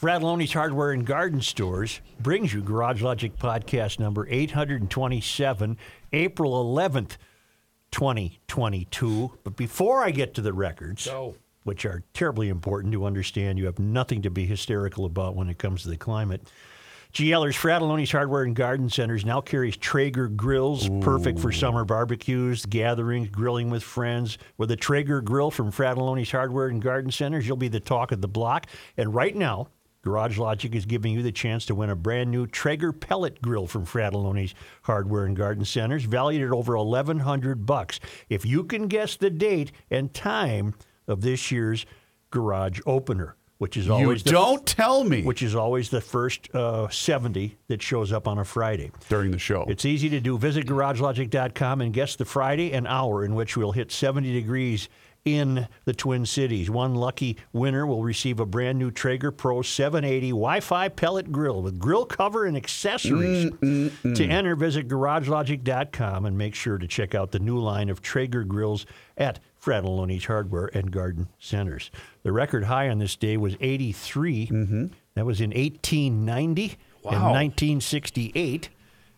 Fratelloni's Hardware and Garden Stores brings you Garage Logic podcast number 827, April 11th, 2022. But before I get to the records, which are terribly important to understand, you have nothing to be hysterical about when it comes to the climate. GLers Fratelloni's Hardware and Garden Centers now carries Traeger grills, perfect for summer barbecues, gatherings, grilling with friends. With a Traeger grill from Fratelloni's Hardware and Garden Centers, you'll be the talk of the block. And right now, Garage Logic is giving you the chance to win a brand new Traeger pellet grill from Fratelloni's Hardware and Garden Centers, valued at over 1100 bucks. If you can guess the date and time of this year's garage opener, which is always the don't tell me which is always the first uh, 70 that shows up on a Friday. during the show. It's easy to do. Visit garagelogic.com and guess the Friday and hour in which we'll hit 70 degrees in the Twin Cities. One lucky winner will receive a brand new Traeger Pro 780 Wi Fi pellet grill with grill cover and accessories. Mm, mm, mm, to enter, visit garagelogic.com and make sure to check out the new line of Traeger grills at Fratelloni's Hardware and Garden Centers. The record high on this day was 83. Mm-hmm. That was in 1890 and 1968.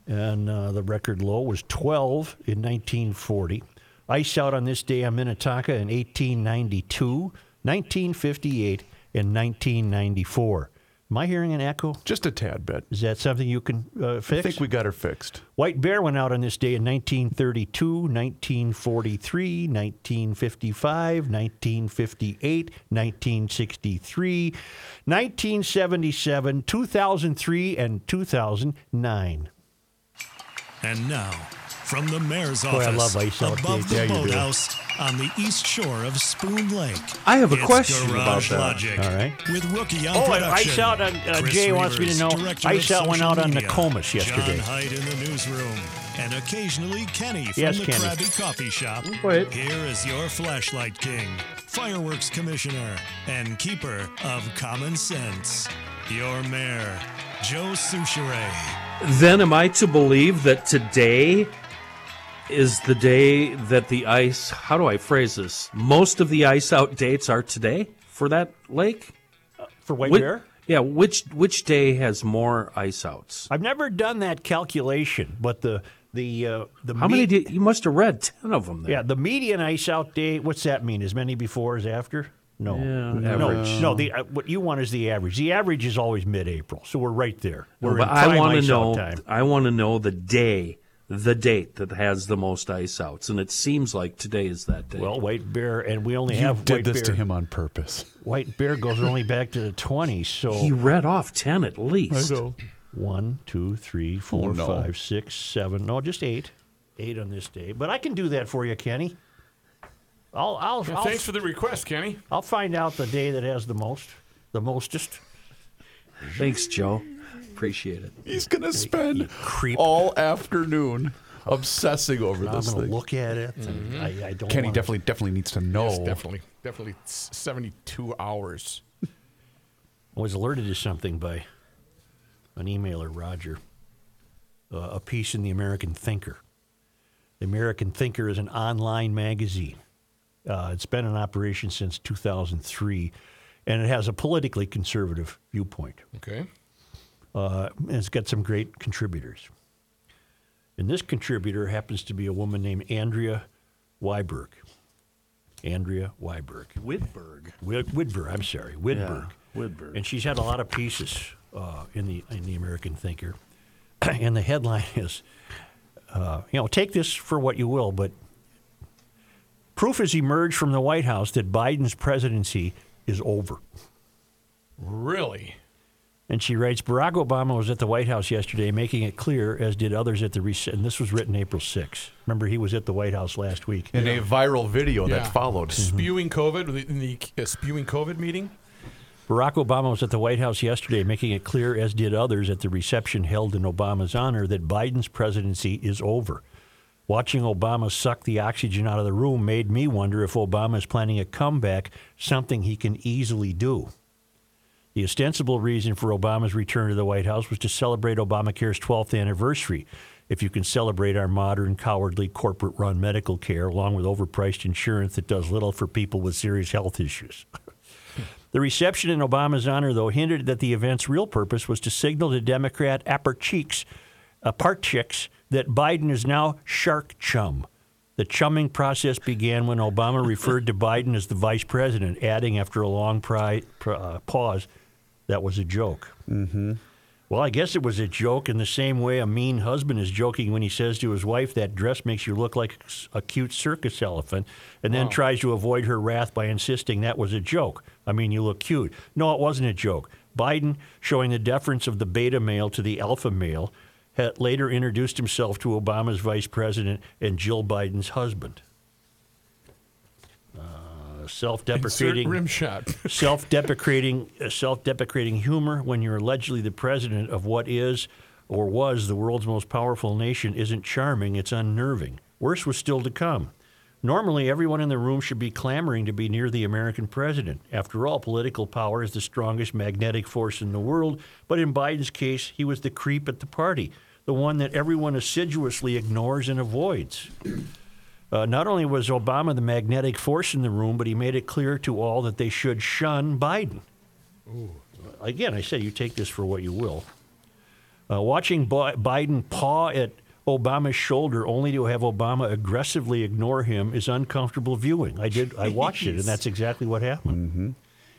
And uh, the record low was 12 in 1940. Ice out on this day on Minnetonka in 1892, 1958, and 1994. Am I hearing an echo? Just a tad bit. Is that something you can uh, fix? I think we got her fixed. White Bear went out on this day in 1932, 1943, 1955, 1958, 1963, 1977, 2003, and 2009. And now, from the mayor's Boy, I office love ice above the Yeah, you boathouse on the east shore of Spoon Lake. I have a It's question Garage about that. Logic All right. With rookie on Oh, and production. Ice Out on- uh, Chris Jay wants me to know, director Ice of Out went out on media. Nokomis yesterday. John Hyde in the newsroom. And occasionally Kenny from Yes, the Kenny. Krabby Coffee Shop. Wait. Here is your flashlight king, fireworks commissioner, and keeper of common sense. Your mayor, Joe Soucheray. Then am I to believe that today is the day that the ice, how do I phrase this? Most of the ice out dates are today for that lake? For White Which- Bear? yeah, which which day has more ice outs? I've never done that calculation, but the the uh, the How many me- did you must have read 10 of them there. Yeah, the median ice out day. What's that mean? As many before as after? No, Yeah, no, average. no. The uh, what you want is the average. The average is always mid-April, so we're right there. We're prime I want to know time. I want to know the day, the date that has the most ice outs and it seems like today is that day. Well, White Bear, and we only have. You have did White this Bear. to him on purpose. White Bear goes only back to the 20s, so he read off 10 at least. One, two, three, oh, four, Oh, no. five, six, seven. No, just eight. Eight on this day. But I can do that for you, Kenny. I'll I'll Yeah, I'll, thanks for the request, Kenny. I'll find out the day that has the most, the mostest. Thanks, Joe. Appreciate it. He's gonna spend creep. all afternoon obsessing over I'm this going thing. look at it. And I, I don't. Kenny wanna- definitely definitely needs to know. Yes, definitely, definitely, s- seventy-two hours. I was alerted to something by an emailer, Roger. Uh, a piece in the American Thinker. The American Thinker is an online magazine. Uh, it's been in operation since 2003, and it has a politically conservative viewpoint. Okay. Uh, and it's got some great contributors. And this contributor happens to be a woman named Andrea Weiberg. Andrea Weiberg. Whitberg. Whit- Whitberg, I'm sorry, Whitberg. Yeah, Whitberg. And she's had a lot of pieces uh, in the in the American Thinker, and the headline is, uh, you know, take this for what you will, but proof has emerged from the White House that Biden's presidency is over. Really? And she writes, Barack Obama was at the White House yesterday, making it clear, as did others at the rec- and this was written April 6. Remember, he was at the White House last week. In a viral video Yeah. that followed. Spewing COVID in the uh, spewing COVID meeting. Barack Obama was at the White House yesterday, making it clear, as did others at the reception held in Obama's honor, that Biden's presidency is over. Watching Obama suck the oxygen out of the room made me wonder if Obama is planning a comeback, something he can easily do. The ostensible reason for Obama's return to the White House was to celebrate Obamacare's 12th anniversary. If you can celebrate our modern, cowardly, corporate run medical care, along with overpriced insurance that does little for people with serious health issues. The reception in Obama's honor, though, hinted that the event's real purpose was to signal to Democrat apparatchiks, apparatchiks that Biden is now shark chum. The chumming process began when Obama referred to Biden as the vice president, adding after a long pri- pr- uh, pause, that was a joke. Mm-hmm. Well, I guess it was a joke in the same way a mean husband is joking when he says to his wife, that dress makes you look like a cute circus elephant, and then tries to avoid her wrath by insisting that was a joke. I mean, you look cute. No, it wasn't a joke. Biden, showing the deference of the beta male to the alpha male, had later introduced himself to Obama's vice president and Jill Biden's husband. Insert self-deprecating rim shot. self-deprecating uh, self-deprecating humor when you're allegedly the president of what is or was the world's most powerful nation isn't charming it's unnerving. Worse was still to come. Normally everyone in the room should be clamoring to be near the american president. After all political power is the strongest magnetic force in the world but in biden's case he was the creep at the party the one that everyone assiduously ignores and avoids uh, not only was Obama the magnetic force in the room, but he made it clear to all that they should shun Biden. Again, I say you take this for what you will. Uh, watching Bi- Biden paw at Obama's shoulder only to have Obama aggressively ignore him is uncomfortable viewing. I did. I watched it, and that's exactly what happened.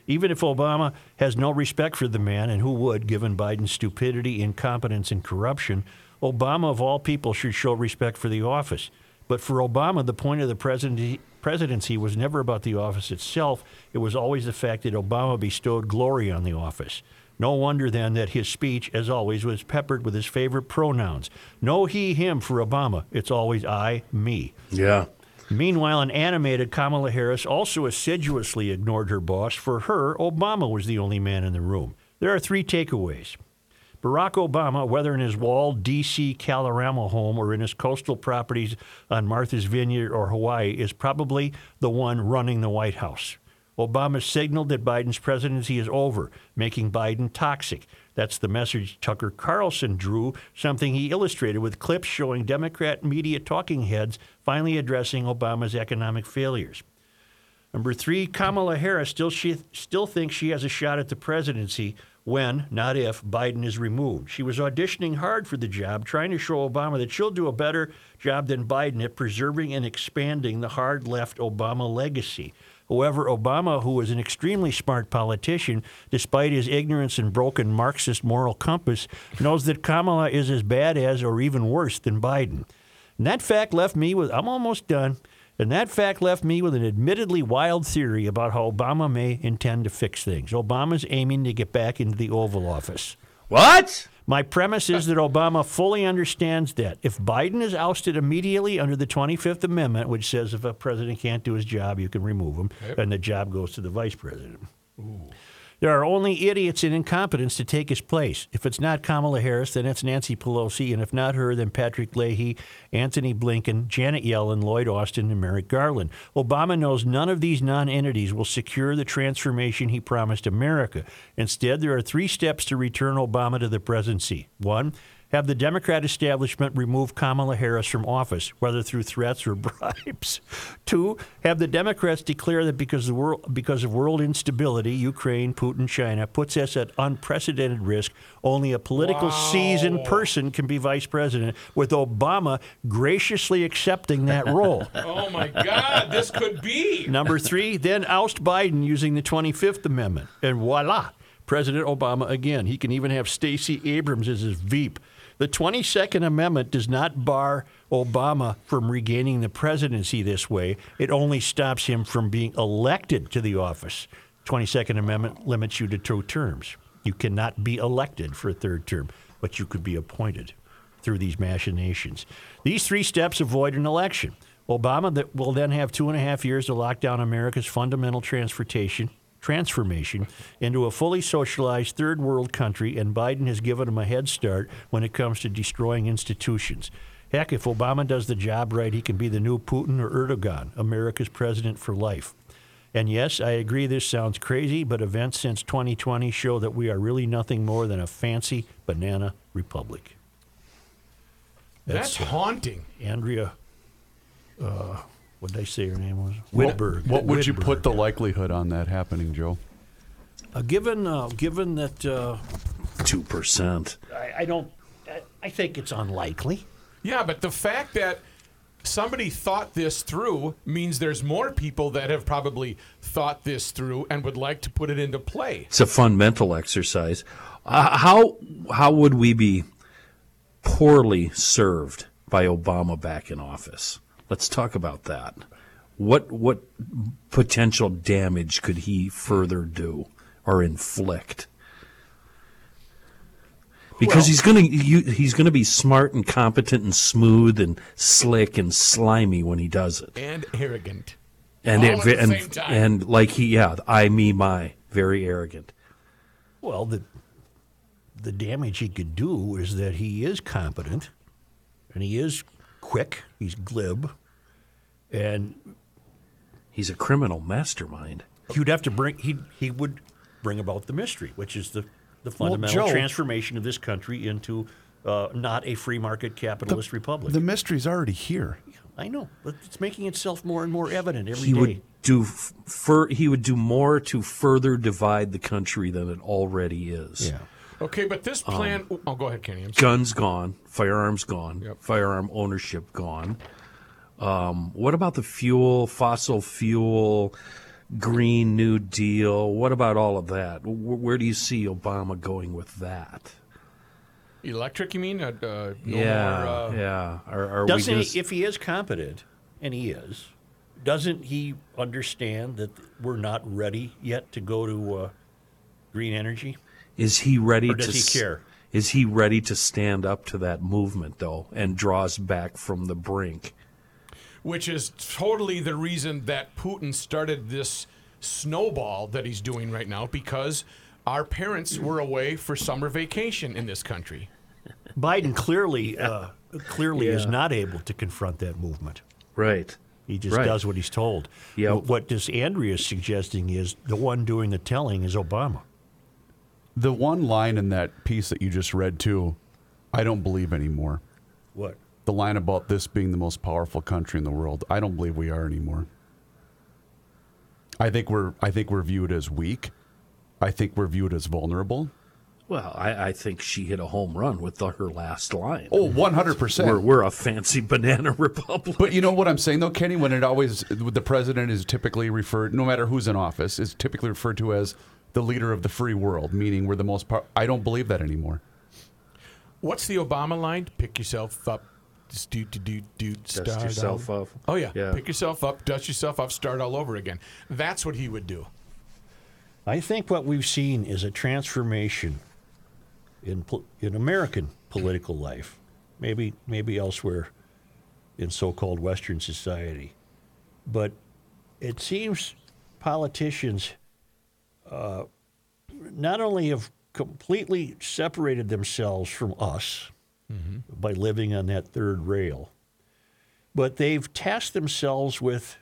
Even if Obama has no respect for the man, and who would, given Biden's stupidity, incompetence, and corruption, Obama, of all people, should show respect for the office. But for Obama, the point of the presidency, presidency was never about the office itself. It was always the fact that Obama bestowed glory on the office. No wonder then that his speech, as always, was peppered with his favorite pronouns. No he, him for Obama. It's always I, me. Yeah. Meanwhile, an animated Kamala Harris also assiduously ignored her boss. For her, Obama was the only man in the room. There are three takeaways. Barack Obama, whether in his walled D.C. Kalorama home or in his coastal properties on Martha's Vineyard or Hawaii, is probably the one running the White House. Obama signaled that Biden's presidency is over, making Biden toxic. That's the message Tucker Carlson drew, something he illustrated with clips showing Democrat media talking heads finally addressing Obama's economic failures. Number three, Kamala Harris still she still thinks she has a shot at the presidency when, not if, Biden is removed. She was auditioning hard for the job, trying to show Obama that she'll do a better job than Biden at preserving and expanding the hard left Obama legacy. However, Obama, who is an extremely smart politician, despite his ignorance and broken Marxist moral compass, knows that Kamala is as bad as or even worse than Biden. And that fact left me with, I'm almost done. And that fact left me with an admittedly wild theory about how Obama may intend to fix things. Obama's aiming to get back into the Oval Office. What? My premise is that Obama fully understands that if Biden is ousted immediately under the 25th Amendment, which says if a president can't do his job, you can remove him, and the job goes to the vice president. There are only idiots and incompetents to take his place. If it's not Kamala Harris, then it's Nancy Pelosi, and if not her, then Patrick Leahy, Antony Blinken, Janet Yellen, Lloyd Austin, and Merrick Garland. Obama knows none of these non-entities will secure the transformation he promised America. Instead, there are three steps to return Obama to the presidency. One, have the Democrat establishment remove Kamala Harris from office, whether through threats or bribes. Two, have the Democrats declare that because the world because of world instability, Ukraine, Putin, China puts us at unprecedented risk, only a political seasoned person can be vice president, with Obama graciously accepting that role. oh my God, this could be. Number three, then oust Biden using the 25th Amendment. And voila, President Obama again. He can even have Stacey Abrams as his Veep. The 22nd Amendment does not bar Obama from regaining the presidency this way. It only stops him from being elected to the office. 22nd Amendment limits you to two terms. You cannot be elected for a third term, but you could be appointed through these machinations. These three steps avoid an election. Obama will then have two and a half years to lock down America's fundamental transportation transformation into a fully socialized third world country, and Biden has given him a head start when it comes to destroying institutions. Heck, if Obama does the job right, he can be the new Putin or Erdogan, America's president for life. And yes, I agree this sounds crazy, but events since 2020 show that we are really nothing more than a fancy banana republic. That's haunting. Andrea, uh, what they say her name was? Whitberg. What would you put the likelihood on that happening, Joe? Uh, given uh, given that uh, Two percent. I, I don't, I, I think it's unlikely. Yeah, but the fact that somebody thought this through means there's more people that have probably thought this through and would like to put it into play. It's a fun mental exercise. Uh, how how would we be poorly served by Obama back in office? Let's talk about that. What what potential damage could he further do or inflict? Because he's gonna you, he's gonna be smart and competent and smooth and slick and slimy when he does it, And arrogant. and All at the and same time. and like he yeah I me my very arrogant. Well, the the damage he could do is that he is competent, and he is quick. He's glib, and He's a criminal mastermind. he would have to bring he he would bring about the mystery, which is the the fundamental Joe- transformation of this country into uh, not a free market capitalist republic. The mystery's already here. I know, but it's making itself more and more evident every day. he would do f- fur, he would do more to further divide the country than it already is. yeah. Okay, but this plan. oh, go ahead, Kenny. I'm. Guns gone, firearms gone, Yep. firearm ownership gone. Um, what about the fuel, fossil fuel, Green New Deal? What about all of that? Wh- Where do you see Obama going with that? Electric, you mean? Uh, uh, no yeah, more, uh, yeah. Are, are Doesn't just, he, if he is competent, and he is, doesn't he understand that we're not ready yet to go to uh, green energy? Is he ready Or does to he care? Is he ready to stand up to that movement though and draws back from the brink? Which is totally the reason that Putin started this snowball that he's doing right now because our parents were away for summer vacation in this country. Biden clearly uh, clearly is not able to confront that movement. Right. He just Right. does what he's told. Yep. What this Andrea is suggesting is the one doing the telling is Obama. The one line in that piece that you just read too, I don't believe anymore. What? The line about this being the most powerful country in the world, I don't believe we are anymore. I think we're I think we're viewed as weak. I think we're viewed as vulnerable. Well, I, I think she hit a home run with the, her last line. Oh, 100%. we're, we're a fancy banana republic. But you know what I'm saying though, Kenny, when it always the president is typically referred no matter who's in office, is typically referred to as the leader of the free world, meaning we're the most power I don't believe that anymore. What's the Obama line? Pick yourself up. Just do, do, do, do, Dust start yourself all- up. Oh, yeah. Yeah. Pick yourself up, dust yourself up, start all over again. That's what he would do. I think what we've seen is a transformation in in American political life, maybe maybe elsewhere in so-called Western society, but it seems politicians uh, not only have completely separated themselves from us Mm-hmm. by living on that third rail, but they've tasked themselves with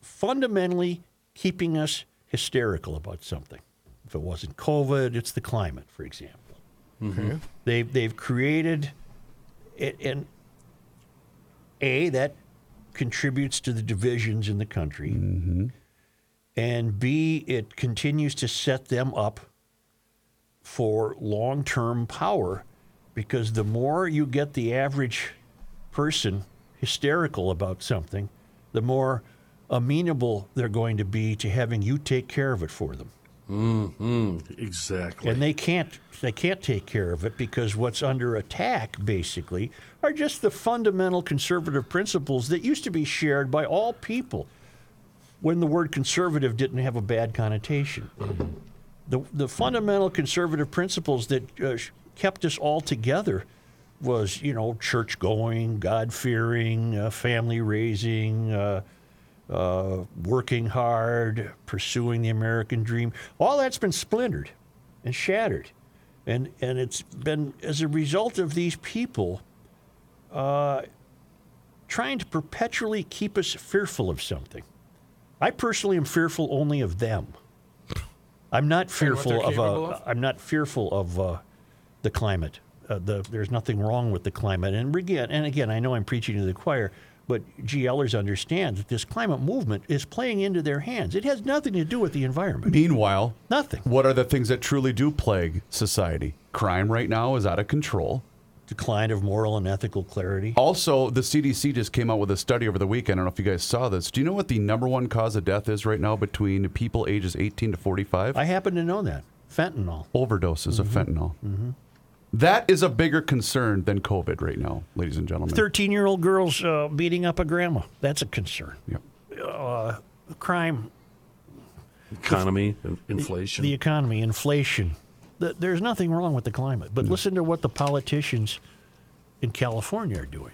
fundamentally keeping us hysterical about something. If it wasn't COVID, it's the climate, for example. Mm-hmm. Okay. They've they've created it, and a that contributes to the divisions in the country, mm-hmm. and b it continues to set them up for long-term power, because the more you get the average person hysterical about something, the more amenable they're going to be to having you take care of it for them Mm-hmm. exactly. and they can't they can't take care of it because what's under attack basically are just the fundamental conservative principles that used to be shared by all people when the word conservative didn't have a bad connotation the the fundamental conservative principles that uh, kept us all together was you know church going god fearing uh, family raising uh, uh, working hard, pursuing the American dream. All that's been splintered and shattered. And, and it's been as a result of these people uh, trying to perpetually keep us fearful of something. I personally am fearful only of them. I'm not fearful of, uh, of? I'm not fearful of uh, the climate. Uh, the, there's nothing wrong with the climate. And again, and again, I know I'm preaching to the choir, but GLers understand that this climate movement is playing into their hands. It has nothing to do with the environment. Meanwhile, Nothing. what are the things that truly do plague society? Crime right now is out of control. Decline of moral and ethical clarity. Also, the CDC just came out with a study over the weekend. I don't know if you guys saw this. Do you know what the number one cause of death is right now between people ages 18 to 45? I happen to know that. Fentanyl. Overdoses of fentanyl. That is a bigger concern than COVID right now, ladies and gentlemen. 13 year old girls uh, beating up a grandma. That's a concern. Yep. Crime, Economy, in- inflation. the economy, inflation. Th- There's nothing wrong with the climate. But listen to what the politicians in California are doing.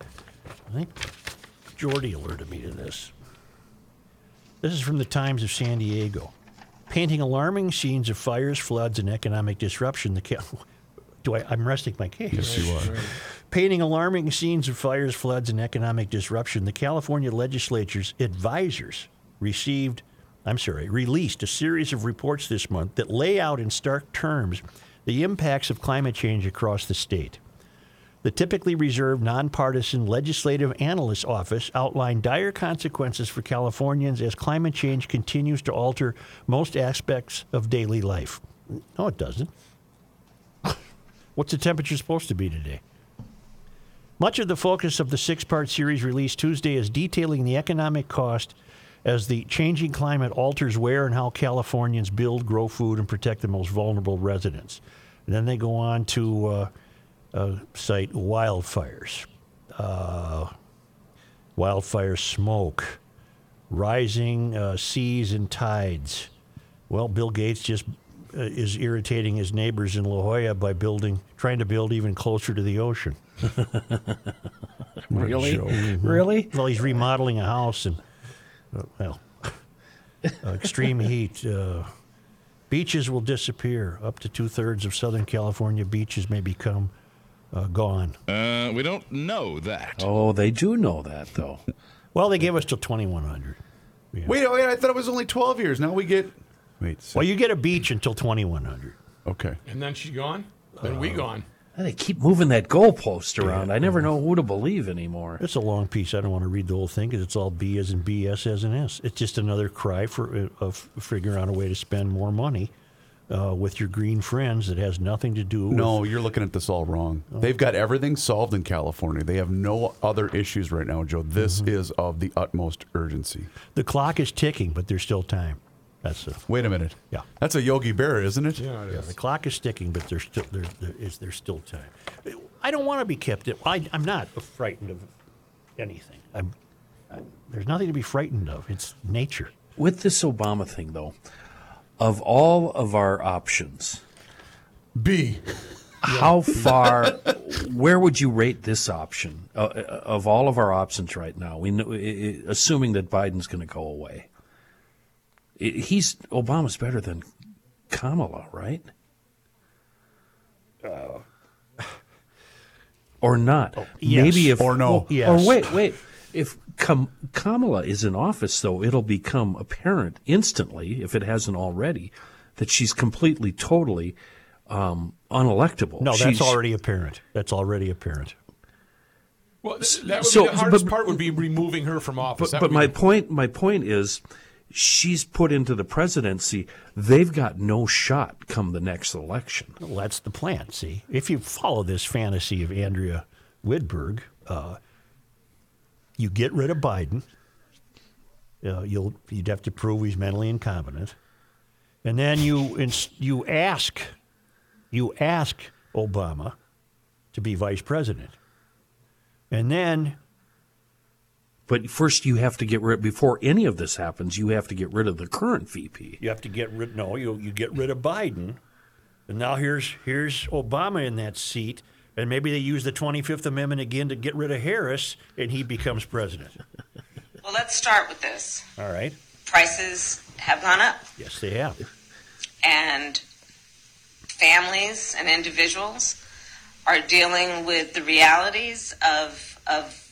I think Jordy alerted me to this. This is from the Times of San Diego. Painting alarming scenes of fires, floods, and economic disruption. The Cal- do I? I'm resting my case. Yes, you are. Painting alarming scenes of fires, floods, and economic disruption, the California legislature's advisors received, I'm sorry, released a series of reports this month that lay out in stark terms the impacts of climate change across the state. The typically reserved nonpartisan Legislative Analyst Office outlined dire consequences for Californians as climate change continues to alter most aspects of daily life. No, it doesn't. What's the temperature supposed to be today? Much of the focus of the six part series released Tuesday is detailing the economic cost as the changing climate alters where and how Californians build, grow food, and protect the most vulnerable residents. And then they go on to uh, uh, cite wildfires, uh, wildfire smoke, rising uh, seas and tides. Well, Bill Gates just uh, is irritating his neighbors in La Jolla by building, trying to build even closer to the ocean. really? Really? Well, he's remodeling a house and, uh, well, uh, extreme heat. Uh, beaches will disappear. Up to two thirds of Southern California beaches may become uh, gone. Uh, we don't know that. Oh, they do know that, though. Well, they gave us till 2100. Wait, wait, I thought it was only 12 years. Now we get. Wait. Well, you get a beach until 2100. okay. And then she gone. Then we gone. They keep moving that goalpost around. I never know who to believe anymore. It's a long piece. I don't want to read the whole thing because it's all B as in B, S as in S. It's just another cry for uh, of figuring out a way to spend more money uh, with your green friends that has nothing to do with No, you're looking at this all wrong. They've got everything solved in California. They have no other issues right now, Joe. This is of the utmost urgency. the clock is ticking, but there's still time. That's the Wait a minute. Yeah. That's a Yogi Bear, isn't it? Yeah, it Yeah, the clock is ticking, but there's still there, there is there's still time. I don't want to be kept. At, I, I'm not frightened of anything. I'm, I, there's nothing to be frightened of. It's nature. With this Obama thing, though, of all of our options, B. how far, where would you rate this option uh, uh, of all of our options right now? We know, assuming that Biden's going to go away, he's Obama's better than Kamala, right? or not? yes. Maybe if Or no. Or, Yes. or wait, wait. If Kam- Kamala is in office, though, it'll become apparent instantly, if it hasn't already, that she's completely, totally um, unelectable. No, that's She's- already apparent. That's already apparent. Well, that would So- be the hardest but- part would be removing her from office. But, but my be- point, my point is, she's put into the presidency. They've got no shot come the next election. Well, that's the plan. See, if you follow this fantasy of Andrea Widburg, uh, you get rid of Biden. Uh, you'll you'd have to prove he's mentally incompetent, and then you ins- you ask you ask Obama to be vice president, and then But first, you have to get rid. Before any of this happens, you have to get rid of the current VP. you have to get rid. No, you you get rid of Biden, and now here's here's Obama in that seat, and maybe they use the Twenty Fifth Amendment again to get rid of Harris, and he becomes president. Well, let's start with this. All right. Prices have gone up, Yes, they have. and families and individuals are dealing with the realities of of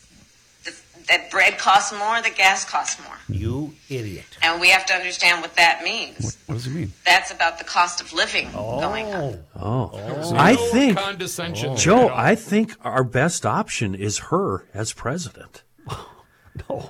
that bread costs more, that gas costs more. You idiot. And we have to understand what that means. What does it mean? That's about the cost of living oh. going up. Oh, Oh, I think condescension. Joe. I think our best option is her as president.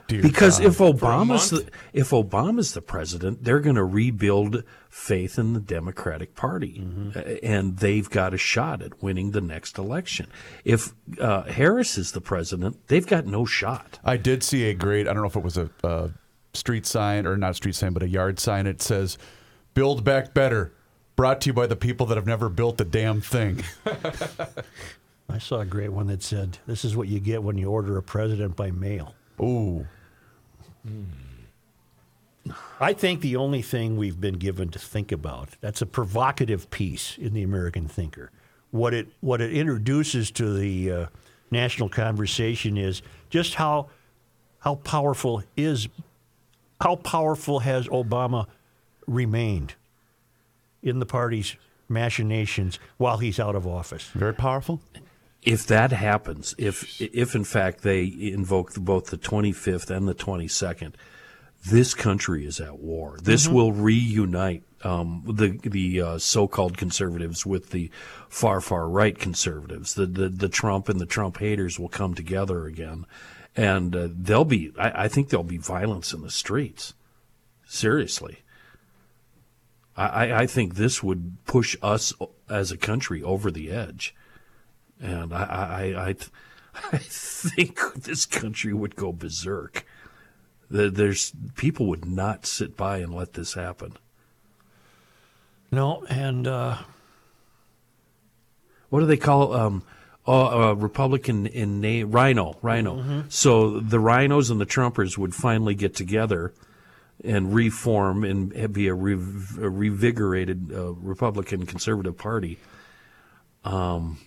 Dear Because God. if Obama's month? the, if Obama's the president, they're going to rebuild faith in the Democratic Party, Uh, and they've got a shot at winning the next election. If uh, Harris is the president, they've got no shot. I did see a great, I don't know if it was a, a street sign or not a street sign, but a yard sign. It says, Build Back Better, brought to you by the people that have never built a damn thing. I saw a great one that said, "This is what you get when you order a president by mail." Ooh. I think the only thing we've been given to think about that's a provocative piece in the American Thinker. What it what it introduces to the uh, national conversation is just how how powerful is how powerful has Obama remained in the party's machinations while he's out of office. Very powerful. If that happens, if if in fact they invoke both the 25th and the 22nd, this country is at war. This will reunite um, the the uh, so-called conservatives with the far far right conservatives. The, the the Trump and the Trump haters will come together again, and uh, there'll be. I, I think there'll be violence in the streets. Seriously. I- I think this would push us as a country over the edge. And I, I, I, I, think this country would go berserk. There- There's people would not sit by and let this happen. No, and uh, What do they call um, oh, uh, Republican in name? RINO, RINO. So the RINOs and the Trumpers would finally get together and reform and be a, rev- a revigorated uh, Republican conservative party. Um,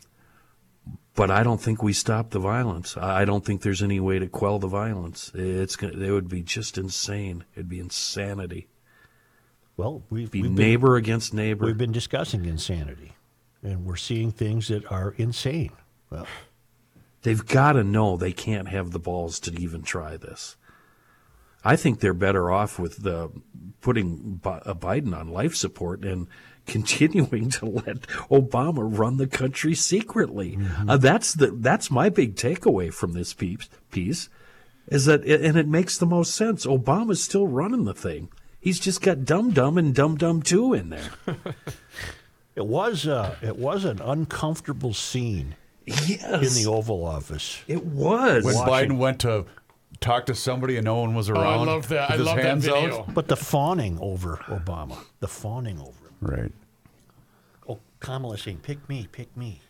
but I don't think we stop the violence. I don't think there's any way to quell the violence. It's gonna, it would be just insane. It'd be insanity. well, we've, Be we've been, neighbor against neighbor. we've been discussing insanity, and we're seeing things that are insane. Well, They've got to know they can't have the balls to even try this. I think they're better off with the putting uh, Biden on life support and continuing to let Obama run the country secretly. Uh, that's the that's my big takeaway from this piece. Piece is that, and it makes the most sense. Obama's still running the thing. He's just got Dum Dum and Dum Dum Two in there. it was uh, it was an uncomfortable scene yes, in the Oval Office. it was. When Watching. Biden went to talk to somebody and no one was Oh, around. I love that. with I his love that hands out. video. But the fawning over Obama, the fawning over him. Right. Oh, Kamala saying, "Pick me, pick me."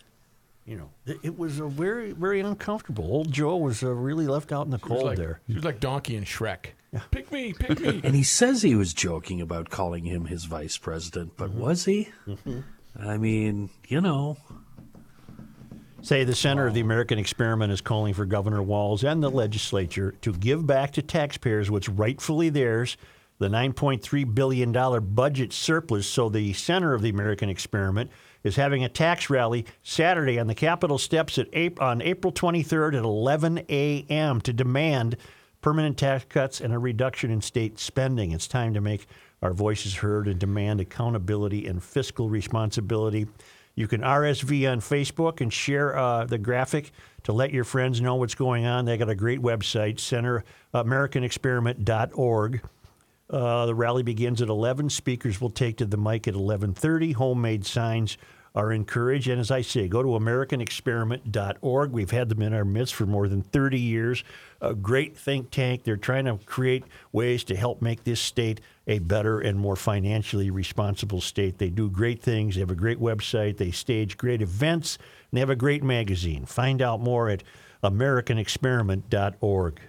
You know, it, it was a very, very uncomfortable. Old Joe was uh, really left out in the She cold like, there. She was like Donkey and Shrek. Pick me, pick me. And he says he was joking about calling him his vice president, but was he? I mean, you know, Say the center of the American experiment is calling for Governor Walz and the legislature to give back to taxpayers what's rightfully theirs, the $9.3 billion budget surplus. So the center of the American experiment is having a tax rally Saturday on the Capitol steps April, on April 23rd at 11 a.m. to demand permanent tax cuts and a reduction in state spending. It's time to make our voices heard and demand accountability and fiscal responsibility. You can RSV on Facebook and share uh, the graphic to let your friends know what's going on. They got a great website, Center AmericanExperiment.org. Uh, the rally begins at 11. Speakers will take to the mic at 11:30. Homemade signs are encouraged, and as I say, go to AmericanExperiment.org. We've had them in our midst for more than 30 years. A great think tank. They're trying to create ways to help make this state a better and more financially responsible state. They do great things. They have a great website. They stage great events, and they have a great magazine. Find out more at AmericanExperiment.org.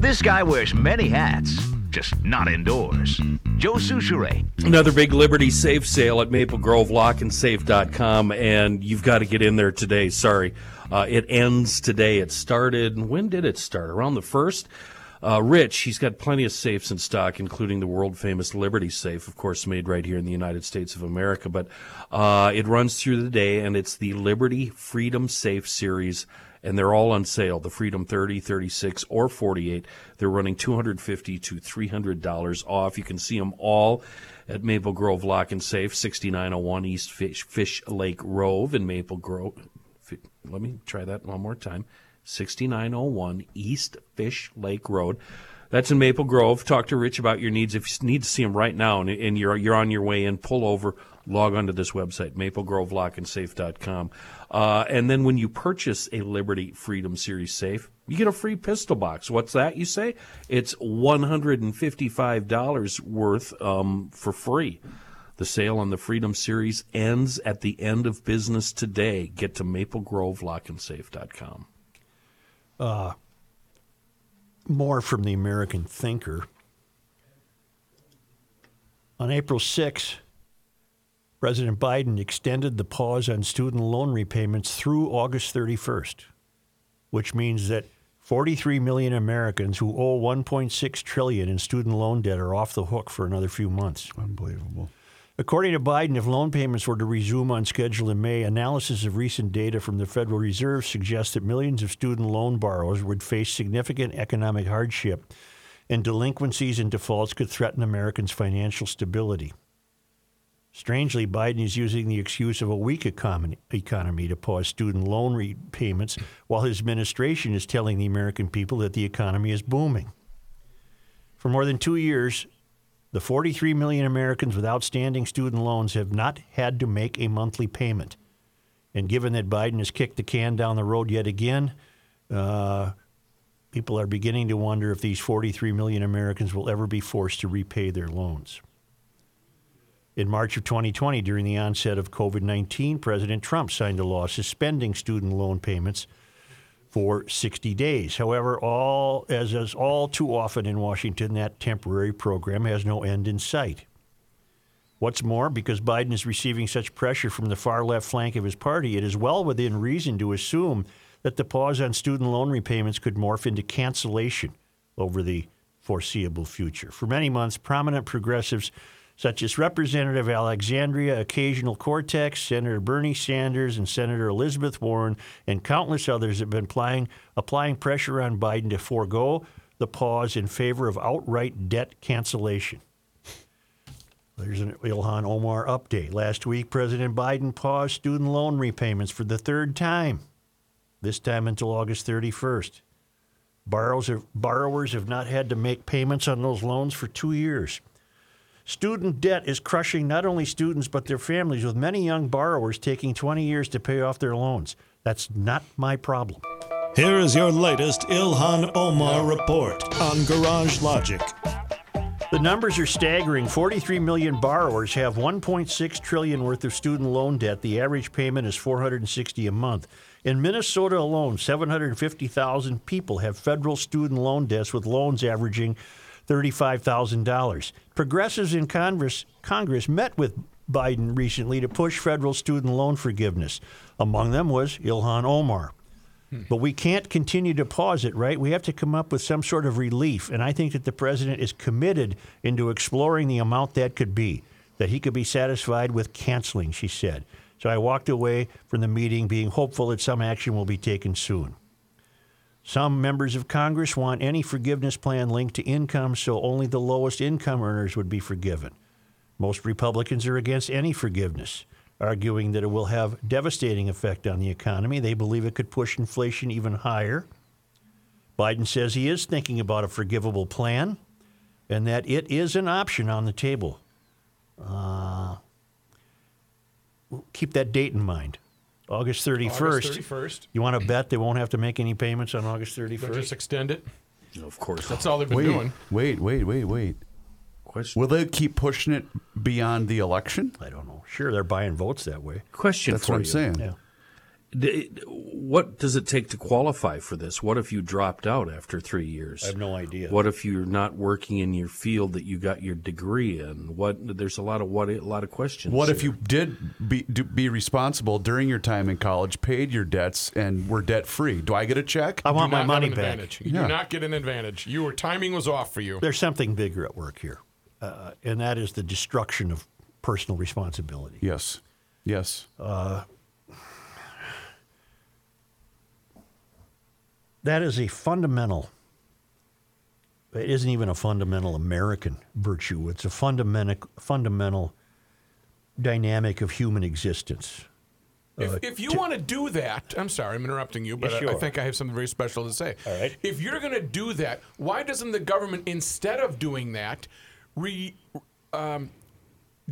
This guy wears many hats, just not indoors. Joe Soucheray. Another big Liberty Safe sale at Maple Grove LockandSafe.com, and you've got to get in there today. Sorry. Uh, it ends today. It started, when did it start? Around the 1st? Uh, Rich, he's got plenty of safes in stock, including the world famous Liberty safe, of course, made right here in the United States of America. But uh, it runs through the day, and it's the Liberty Freedom Safe series, and they're all on sale. The Freedom 30, 36, or 48. They're running 250 to $300 off. You can see them all at Maple Grove Lock and Safe, 6901 East Fish, Fish Lake Grove in Maple Grove. Let me try that one more time. 6901 East Fish Lake Road. That's in Maple Grove. Talk to Rich about your needs. If you need to see him right now and, and you're, you're on your way in, pull over, log onto this website, maplegrovelockandsafe.com. Uh, and then when you purchase a Liberty Freedom Series safe, you get a free pistol box. What's that, you say? It's $155 worth um, for free. The sale on the Freedom Series ends at the end of business today. Get to maplegrovelockandsafe.com. more from the American thinker. On April 6, President Biden extended the pause on student loan repayments through August 31st, which means that 43 million Americans who owe 1.6 trillion in student loan debt are off the hook for another few months. Unbelievable. According to Biden, if loan payments were to resume on schedule in May, analysis of recent data from the Federal Reserve suggests that millions of student loan borrowers would face significant economic hardship, and delinquencies and defaults could threaten Americans' financial stability. Strangely, Biden is using the excuse of a weak economy, economy to pause student loan repayments, while his administration is telling the American people that the economy is booming. For more than two years, the 43 million Americans with outstanding student loans have not had to make a monthly payment. And given that Biden has kicked the can down the road yet again, uh, people are beginning to wonder if these 43 million Americans will ever be forced to repay their loans. In March of 2020, during the onset of COVID 19, President Trump signed a law suspending student loan payments for 60 days. However, all as is all too often in Washington, that temporary program has no end in sight. What's more, because Biden is receiving such pressure from the far left flank of his party, it is well within reason to assume that the pause on student loan repayments could morph into cancellation over the foreseeable future. For many months, prominent progressives such as Representative Alexandria Occasional Cortex, Senator Bernie Sanders, and Senator Elizabeth Warren, and countless others have been applying, applying pressure on Biden to forego the pause in favor of outright debt cancellation. There's an Ilhan Omar update. Last week, President Biden paused student loan repayments for the third time, this time until August 31st. Borrowers have, borrowers have not had to make payments on those loans for two years. Student debt is crushing not only students but their families, with many young borrowers taking 20 years to pay off their loans. That's not my problem. Here is your latest Ilhan Omar report on Garage Logic. The numbers are staggering. 43 million borrowers have 1.6 trillion worth of student loan debt. The average payment is 460 a month. In Minnesota alone, 750,000 people have federal student loan debts with loans averaging $35,000. Progressives in Congress, Congress met with Biden recently to push federal student loan forgiveness. Among them was Ilhan Omar. Hmm. But we can't continue to pause it, right? We have to come up with some sort of relief. And I think that the president is committed into exploring the amount that could be, that he could be satisfied with canceling, she said. So I walked away from the meeting being hopeful that some action will be taken soon. Some members of Congress want any forgiveness plan linked to income so only the lowest income earners would be forgiven. Most Republicans are against any forgiveness, arguing that it will have devastating effect on the economy. They believe it could push inflation even higher. Biden says he is thinking about a forgivable plan and that it is an option on the table. Uh, keep that date in mind. August 31st. August 31st. You want to bet they won't have to make any payments on August They'll 31st? just extend it. Of course. That's all they've been Wait, doing. wait, wait, wait, wait. Question. Will they keep pushing it beyond the election? I don't know. Sure, they're buying votes that way. Question That's for what I'm you. saying. Yeah. D- What does it take to qualify for this? What if you dropped out after three years? I have no idea. What if you're not working in your field that you got your degree in? What there's a lot of what a lot of questions. What if you did be do, be responsible during your time in college, paid your debts, and were debt free? Do I get a check? I Do want my money back. advantage. You Yeah. do not get an advantage. Your timing was off for you. There's something bigger at work here, uh, and that is the destruction of personal responsibility. Yes, yes. That is a fundamental. It isn't even a fundamental American virtue. It's a fundamental fundamental dynamic of human existence. If, if you want to do that, I'm sorry, I'm interrupting you, but Yeah, I- I, think I have something very special to say. All right. If you're going to do that, why doesn't the government, instead of doing that, re, um,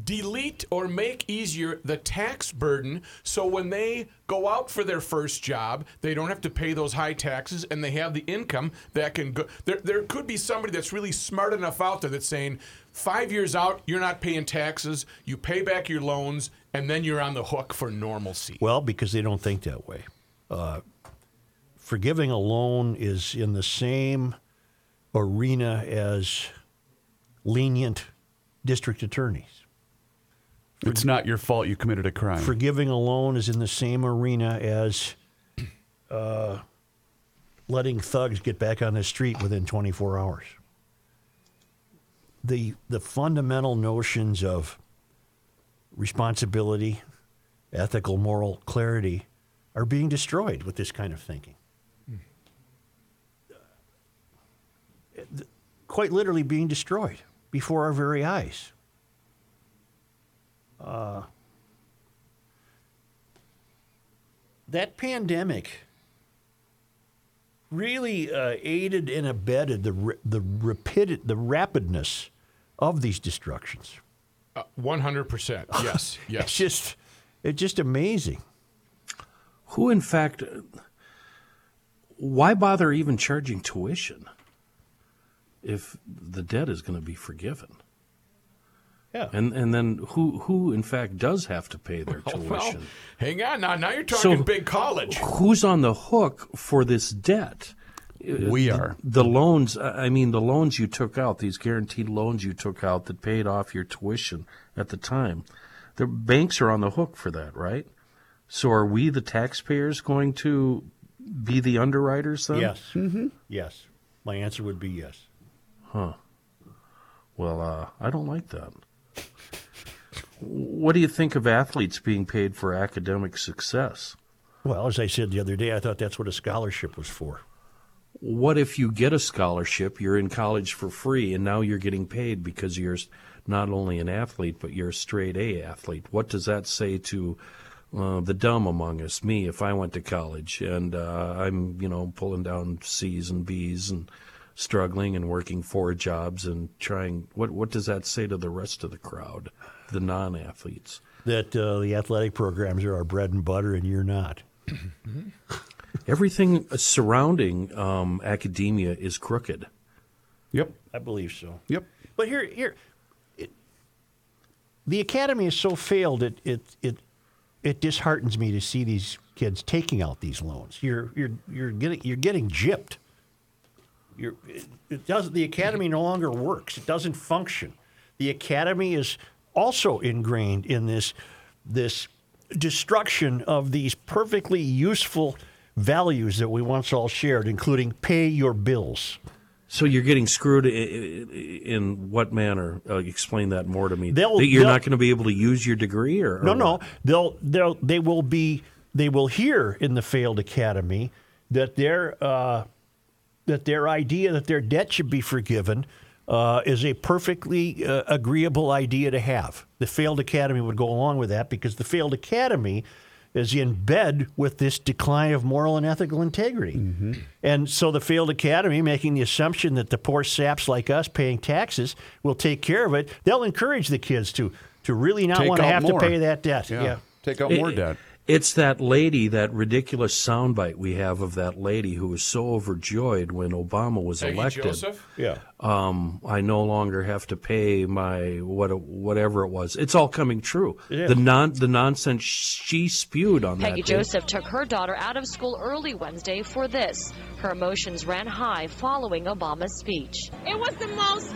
delete or make easier the tax burden so when they go out for their first job, they don't have to pay those high taxes and they have the income that can go. There, there could be somebody that's really smart enough out there that's saying, five years out, you're not paying taxes, you pay back your loans, and then you're on the hook for normalcy. Well, because they don't think that way. Uh, forgiving a loan is in the same arena as lenient district attorneys. It's not your fault you committed a crime. Forgiving alone is in the same arena as uh, letting thugs get back on the street within 24 hours. The, the fundamental notions of responsibility, ethical, moral clarity are being destroyed with this kind of thinking. Quite literally being destroyed before our very eyes. That pandemic really uh, aided and abetted the the rapid the rapidness of these destructions. Uh, 100%. Yes. Yes. It's Yes. just it's just amazing. who in fact why bother even charging tuition if the debt is going to be forgiven? Yeah. And and then who who in fact does have to pay their tuition? Well, hang on now. Now you're talking So- big college. Who's on the hook for this debt? we are. The loans, I mean, the loans you took out, these guaranteed loans you took out that paid off your tuition at the time, the banks are on the hook for that, right? So are we, the taxpayers, going to be the underwriters then? Yes. Yes. My answer would be yes. Huh. Well, uh, I don't like that. What do you think of athletes being paid for academic success? Well, as I said the other day, I thought that's what a scholarship was for. What if you get a scholarship, you're in college for free, and now you're getting paid because you're not only an athlete, but you're a straight A athlete? What does that say to uh, the dumb among us, me, if I went to college and uh, I'm, you know, pulling down C's and B's and struggling and working four jobs and trying? What what does that say to the rest of the crowd, the non-athletes? That uh, the athletic programs are our bread and butter, and you're not. Everything surrounding um, academia is crooked. Yep. I believe so. Yep. But here, here, it, the academy is so failed. It it it it disheartens me to see these kids taking out these loans. You're you're you're getting you're getting gypped. You're, it, it does the academy no longer works. It doesn't function. The academy is also ingrained in this this destruction of these perfectly useful values that we once all shared, including pay your bills. So you're getting screwed in what manner? Uh, explain that more to me. They'll- that you're they'll- not going to be able to use your degree, or, or No, no. what? They'll they'll they will be they will hear in the failed academy that their uh, that their idea that their debt should be forgiven uh, is a perfectly uh, agreeable idea to have. The failed academy would go along with that because the failed academy is in bed with this decline of moral and ethical integrity. And so the failed academy, making the assumption that the poor saps like us paying taxes will take care of it, they'll encourage the kids to to really not Take want to have more. to pay that debt. Yeah. yeah. Take out more Eh, debt. It's that lady, that ridiculous soundbite we have of that lady who was so overjoyed when Obama was Peggy elected. Joseph. Yeah. Um, I no longer have to pay my what whatever it was. It's all coming true. Yeah. The non the nonsense she spewed on Peggy that. day. Joseph took her daughter out of school early Wednesday for this. Her emotions ran high following Obama's speech. It was the most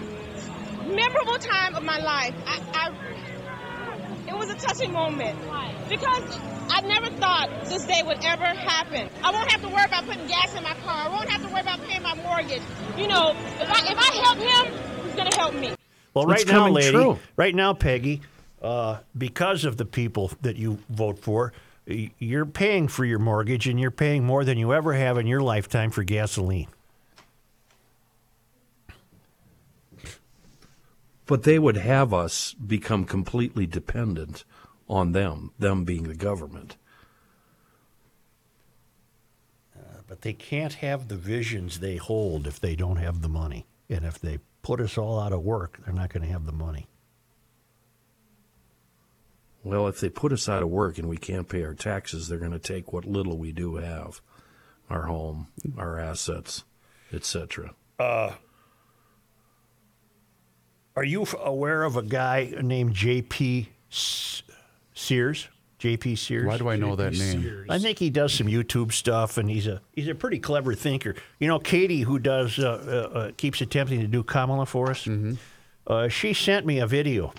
memorable time of my life. I, I, it was a touching moment because I never thought this day would ever happen. I won't have to worry about putting gas in my car. I won't have to worry about paying my mortgage. You know, if I if I help him, he's gonna help me. Well, It's right now, lady, true. right now, Peggy, uh, because of the people that you vote for, you're paying for your mortgage and you're paying more than you ever have in your lifetime for gasoline. But they would have us become completely dependent on them, them being the government. Uh, but they can't have the visions they hold if they don't have the money. And if they put us all out of work, they're not going to have the money. Well, if they put us out of work and we can't pay our taxes, they're going to take what little we do have, our home, our assets, etc. Are you aware of a guy named J.P. Sears? J.P. Sears. Why do I know that name? I think he does some YouTube stuff, and he's a he's a pretty clever thinker. You know, Katie, who does uh, uh, uh, keeps attempting to do Kamala for us. Uh, she sent me a video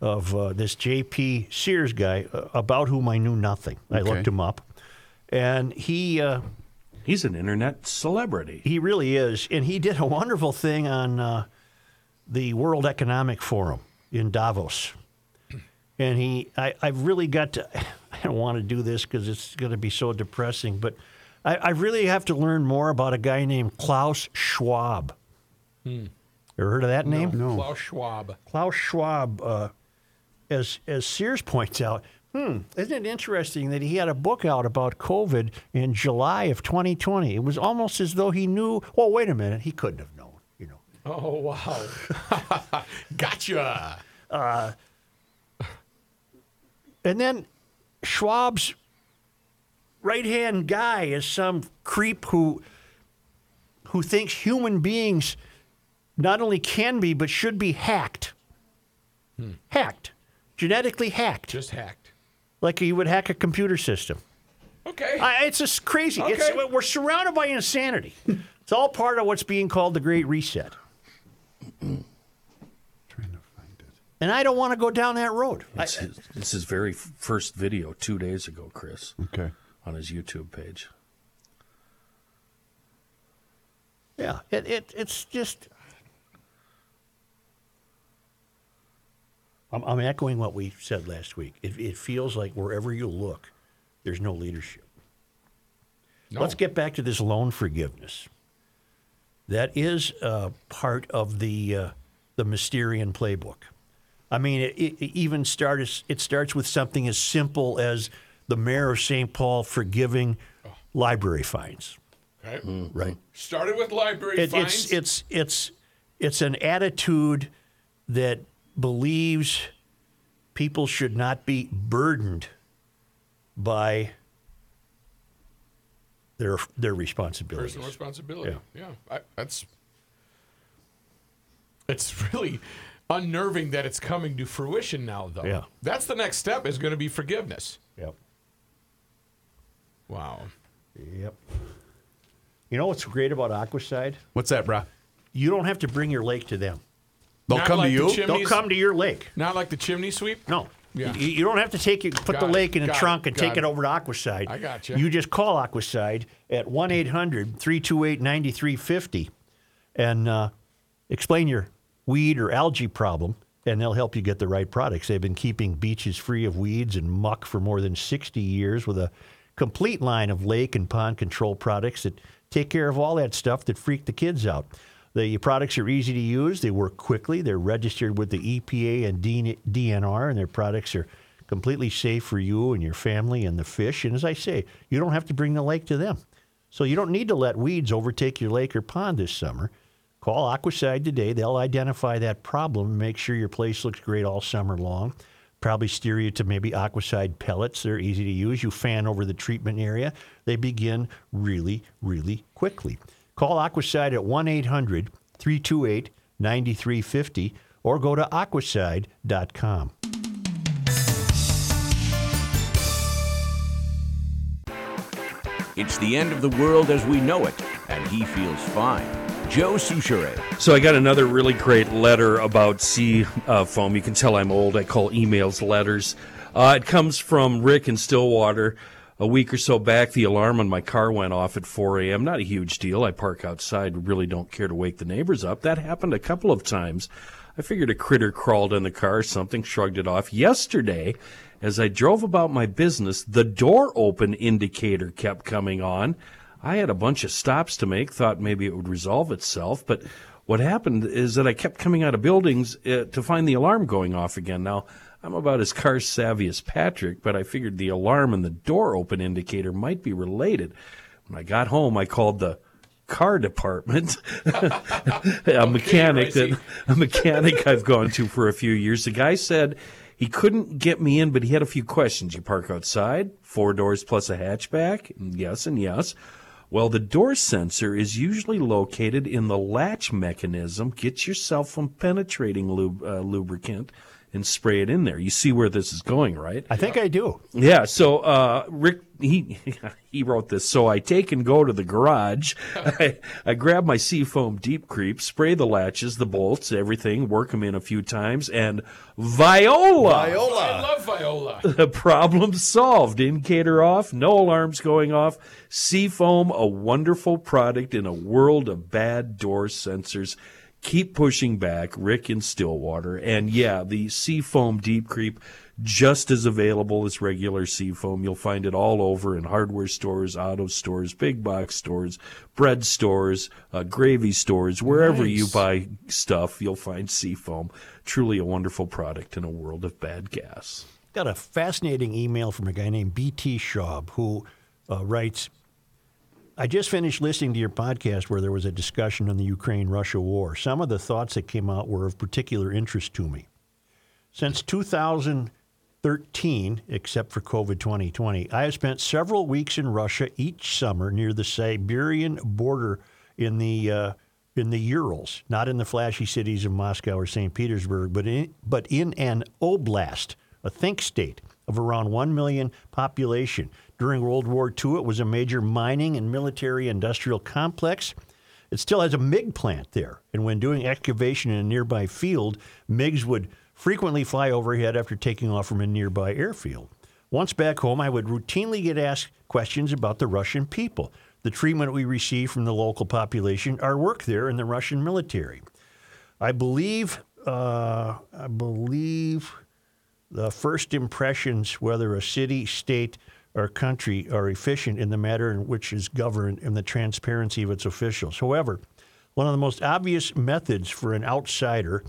of uh, this J.P. Sears guy uh, about whom I knew nothing. I Okay. looked him up, and he uh, He's an internet celebrity. he really is, and he did a wonderful thing on uh, the World Economic Forum in Davos. And he, I, I've really got to. I don't want to do this because it's going to be so depressing, but I, I really have to learn more about a guy named Klaus Schwab. Ever heard of that name? No. Klaus Schwab. Klaus Schwab, uh, as as Sears points out, hmm, isn't it interesting that he had a book out about COVID in July of 2020? It was almost as though he knew. Well, wait a minute, he couldn't have known. Oh wow. gotcha. Uh, and then Schwab's right hand guy is some creep who who thinks human beings not only can be but should be hacked. Hmm. Hacked, genetically hacked, Just hacked. like you would hack a computer system. Okay. I, it's just crazy. It's, Okay. we're surrounded by insanity. it's all part of what's being called the Great Reset. Trying to find it. And I don't want to go down that road. I- It's his, it's his very first video two days ago, Chris, Okay. on his YouTube page. yeah, it, it, it's just. I'm, I'm echoing what we said last week. It, it feels like wherever you look, there's no leadership. No. Let's get back to this loan forgiveness. That is uh, part of the uh, the Mysterian playbook. I mean, it, it it even starts. It starts with something as simple as the mayor of St. Paul forgiving library fines. Okay. Right. Started with library It, fines. it's it's it's it's an attitude that believes people should not be burdened by their their responsibilities. personal responsibility. Yeah. Yeah. I, that's. It's really unnerving that it's coming to fruition now, though. Yeah. That's the next step. Is going to be forgiveness. Yep. Wow. Yep. You know what's great about Aquacide? What's that, bro? You don't have to bring your lake to them. They'll Not come like to the you. chim- They'll Chimneys- come to your lake. Not like the chimney sweep. No. Yeah. You, you don't have to take it, put Got the it, lake in a got it, trunk and take it. it over to Aquacide. I got ya. You just call Aquacide at 1 800 328 9350 and uh, explain your weed or algae problem, and they'll help you get the right products. They've been keeping beaches free of weeds and muck for more than 60 years with a complete line of lake and pond control products that take care of all that stuff that freak the kids out. The products are easy to use. They work quickly. They're registered with the EPA and DNR, and their products are completely safe for you and your family and the fish. And as I say, you don't have to bring the lake to them. So you don't need to let weeds overtake your lake or pond this summer. Call Aquacide today. They'll identify that problem make sure your place looks great all summer long. probably steer you to maybe Aquacide pellets. They're easy to use. You fan over the treatment area. They begin really, really quickly. Call Aquacide at 1 800 328 9350 or go to aquacide.com. It's the end of the world as we know it, and he feels fine. Joe Soucheray. So I got another really great letter about sea uh, foam. You can tell I'm old. I call emails letters. Uh, it comes from Rick in Stillwater. A week or so back, the alarm on my car went off at 4 a.m. Not a huge deal. I park outside. Really don't care to wake the neighbors up. That happened a couple of times. I figured a critter crawled in the car or something, shrugged it off. Yesterday, as I drove about my business, the door open indicator kept coming on. I had a bunch of stops to make, thought maybe it would resolve itself, but what happened is that I kept coming out of buildings uh, to find the alarm going off again. Now, I'm about as car savvy as Patrick, but I figured the alarm and the door open indicator might be related. When I got home, I called the car department, a mechanic that a mechanic I've gone to for a few years. The guy said he couldn't get me in, but he had a few questions. You park outside, four doors plus a hatchback, yes and yes. Well, the door sensor is usually located in the latch mechanism. Get yourself some penetrating lub- uh, lubricant and spray it in there. You see where this is going, right? I think I do. Yeah. So uh, Rick, he he wrote this. So I take and go to the garage. I, I grab my Seafoam Deep Creep, spray the latches, the bolts, everything, work them in a few times, and Viola. Viola. I love Viola. The problem solved. Indicator off, no alarms going off. Seafoam, a wonderful product in a world of bad door sensors. Keep pushing back, Rick in Stillwater. And yeah, the Seafoam Deep Creep, just as available as regular Seafoam. You'll find it all over in hardware stores, auto stores, big box stores, bread stores, uh, gravy stores, wherever you buy stuff, you'll find Seafoam. Truly a wonderful product in a world of bad gas. Got a fascinating email from a guy named BT Schaub who uh, writes I just finished listening to your podcast where there was a discussion on the Ukraine Russia war. Some of the thoughts that came out were of particular interest to me. Since 2013, except for COVID 2020, I have spent several weeks in Russia each summer near the Siberian border in the uh, in the Urals, not in the flashy cities of Moscow or St. Petersburg, but in, but in an oblast, a think state of around 1 million population. During World War II, it was a major mining and military industrial complex. It still has a MiG plant there, and when doing excavation in a nearby field, MiGs would frequently fly overhead after taking off from a nearby airfield. Once back home, I would routinely get asked questions about the Russian people, the treatment we receive from the local population, our work there in the Russian military. I believe, uh, I believe the first impressions, whether a city, state, or country, are efficient in the matter in which is governed and the transparency of its officials. However, one of the most obvious methods for an outsider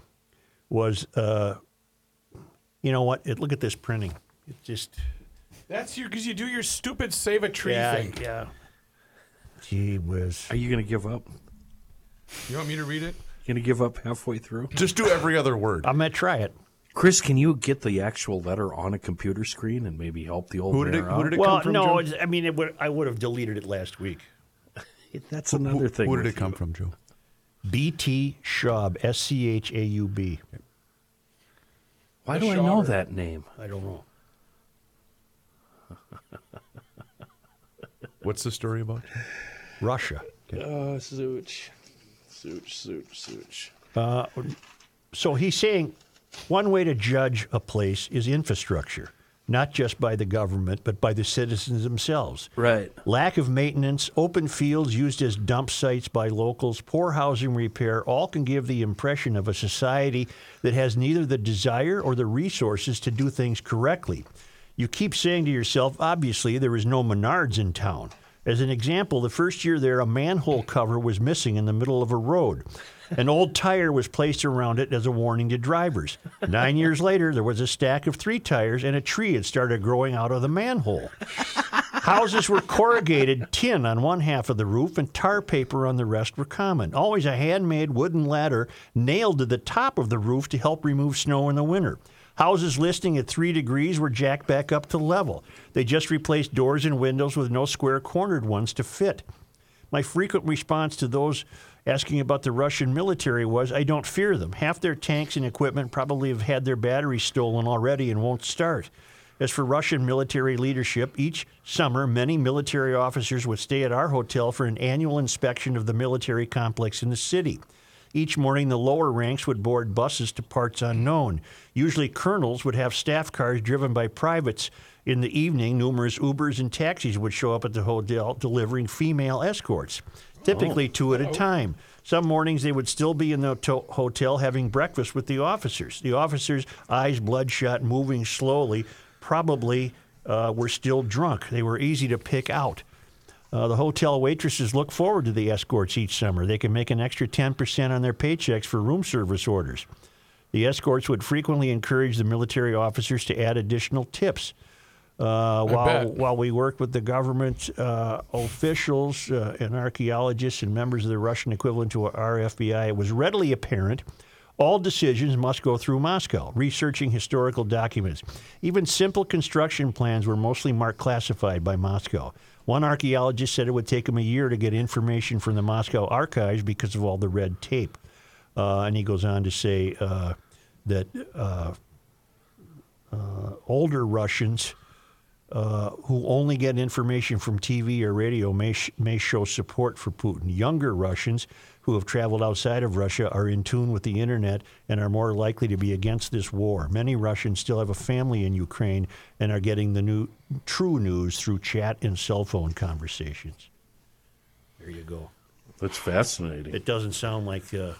was, uh, you know what? It, look at this printing. It just, That's you because you do your stupid save a tree yeah, thing. yeah. Gee whiz. Are you going to give up? You want me to read it? You going to give up halfway through? Just do every other word. I'm going to try it. Chris, can you get the actual letter on a computer screen and maybe help the old Who did it- who out? did it Well, come from, no, Joe? I mean, it would, I would have deleted it last week. That's another thing. Where did it come you. from, Joe? BT Schaub, S C H A U B. Why do I know that name? I don't know. What's the story about? Russia. Uh, Such. Such, Such, Such. Uh, so he's saying one way to judge a place is infrastructure, not just by the government, but by the citizens themselves. Right. Lack of maintenance, open fields used as dump sites by locals, poor housing repair, all can give the impression of a society that has neither the desire or the resources to do things correctly. You keep saying to yourself, obviously, there is no Menards in town. As an example, the first year there, a manhole cover was missing in the middle of a road. An old tire was placed around it as a warning to drivers. Nine years later, there was a stack of three tires, and a tree had started growing out of the manhole. Houses were corrugated tin on one half of the roof and tar paper on the rest were common. Always a handmade wooden ladder nailed to the top of the roof to help remove snow in the winter. Houses listing at three degrees were jacked back up to level. They just replaced doors and windows with no square cornered ones to fit. My frequent response to those asking about the Russian military was I don't fear them. Half their tanks and equipment probably have had their batteries stolen already and won't start. As for Russian military leadership, each summer many military officers would stay at our hotel for an annual inspection of the military complex in the city. Each morning, the lower ranks would board buses to parts unknown. Usually, colonels would have staff cars driven by privates. In the evening, numerous Ubers and taxis would show up at the hotel delivering female escorts, typically two at a time. Some mornings they would still be in the to- hotel having breakfast with the officers. The officers, eyes bloodshot, moving slowly, probably uh, were still drunk. They were easy to pick out. Uh, the hotel waitresses look forward to the escorts each summer. They can make an extra 10% on their paychecks for room service orders. The escorts would frequently encourage the military officers to add additional tips. Uh, while, while we worked with the government uh, officials uh, and archaeologists and members of the Russian equivalent to our FBI, it was readily apparent all decisions must go through Moscow, researching historical documents. Even simple construction plans were mostly marked classified by Moscow. One archaeologist said it would take him a year to get information from the Moscow archives because of all the red tape. Uh, and he goes on to say uh, that uh, uh, older Russians uh, who only get information from TV or radio may, sh- may show support for Putin. Younger Russians who have traveled outside of Russia are in tune with the internet and are more likely to be against this war. Many Russians still have a family in Ukraine and are getting the new true news through chat and cell phone conversations. There you go. That's fascinating. It doesn't sound like uh,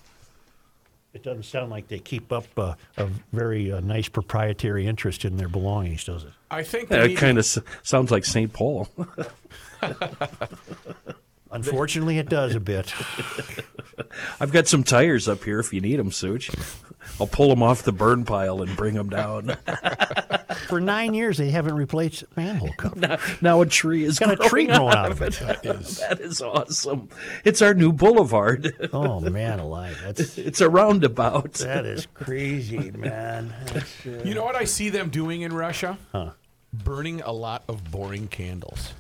it doesn't sound like they keep up uh, a very uh, nice proprietary interest in their belongings, does it? I think Yeah, it need- kind of s- sounds like St. Paul. Unfortunately, it does a bit. I've got some tires up here if you need them, Such. I'll pull them off the burn pile and bring them down. For nine years, they haven't replaced manhole cover. now, now a tree is Got a tree growing growing out of it. That is. That is awesome. It's our new boulevard. Oh man, alive! That's It's a roundabout. that is crazy, man. Uh, You know what I see them doing in Russia? Huh? Burning a lot of boring candles.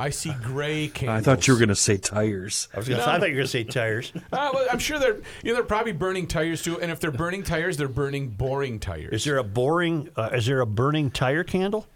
I see gray candles. I thought you were going to say tires. I was gonna, I thought you were going to say tires. Uh, well, I'm sure they're you know they're probably burning tires too, and if they're burning tires, they're burning boring tires. Is there a boring? Uh, is there a burning tire candle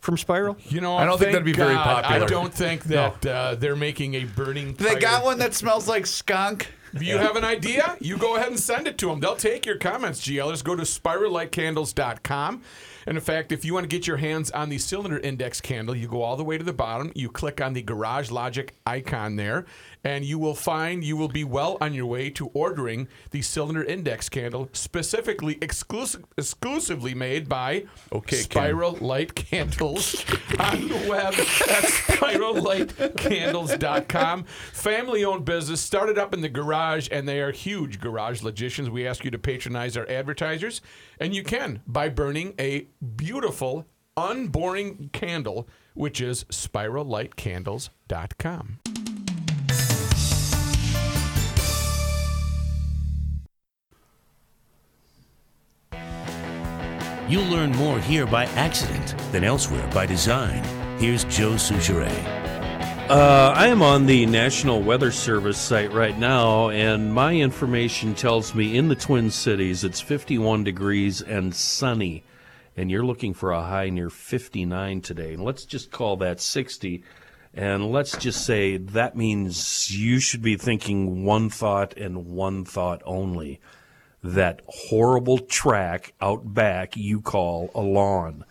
from Spiral? You know, I don't think that'd be very popular. I don't think that uh, they're making a burning. They tire. got one that smells like skunk. If you have an idea, you go ahead and send it to them. They'll take your comments, GLers. Go to spirallightcandles.com. And in fact, if you want to get your hands on the cylinder index candle, you go all the way to the bottom. You click on the Garage Logic icon there, and you will find you will be well on your way to ordering the cylinder index candle, specifically exclusive, exclusively made by Okay, Ken. Spiral Light Candles on the web at spirallightcandles.com. Family owned business, started up in the garage, and they are huge garage logicians. We ask you to patronize our advertisers, and you can by burning a beautiful, unboring candle, which is spirallightcandles.com. You'll learn more here by accident than elsewhere by design. Here's Joe Soucheray. Uh, I am on the National Weather Service site right now, and my information tells me in the Twin Cities it's 51 degrees and sunny, and you're looking for a high near 59 today. And let's just call that 60, and let's just say that means you should be thinking one thought and one thought only that horrible track out back you call a lawn.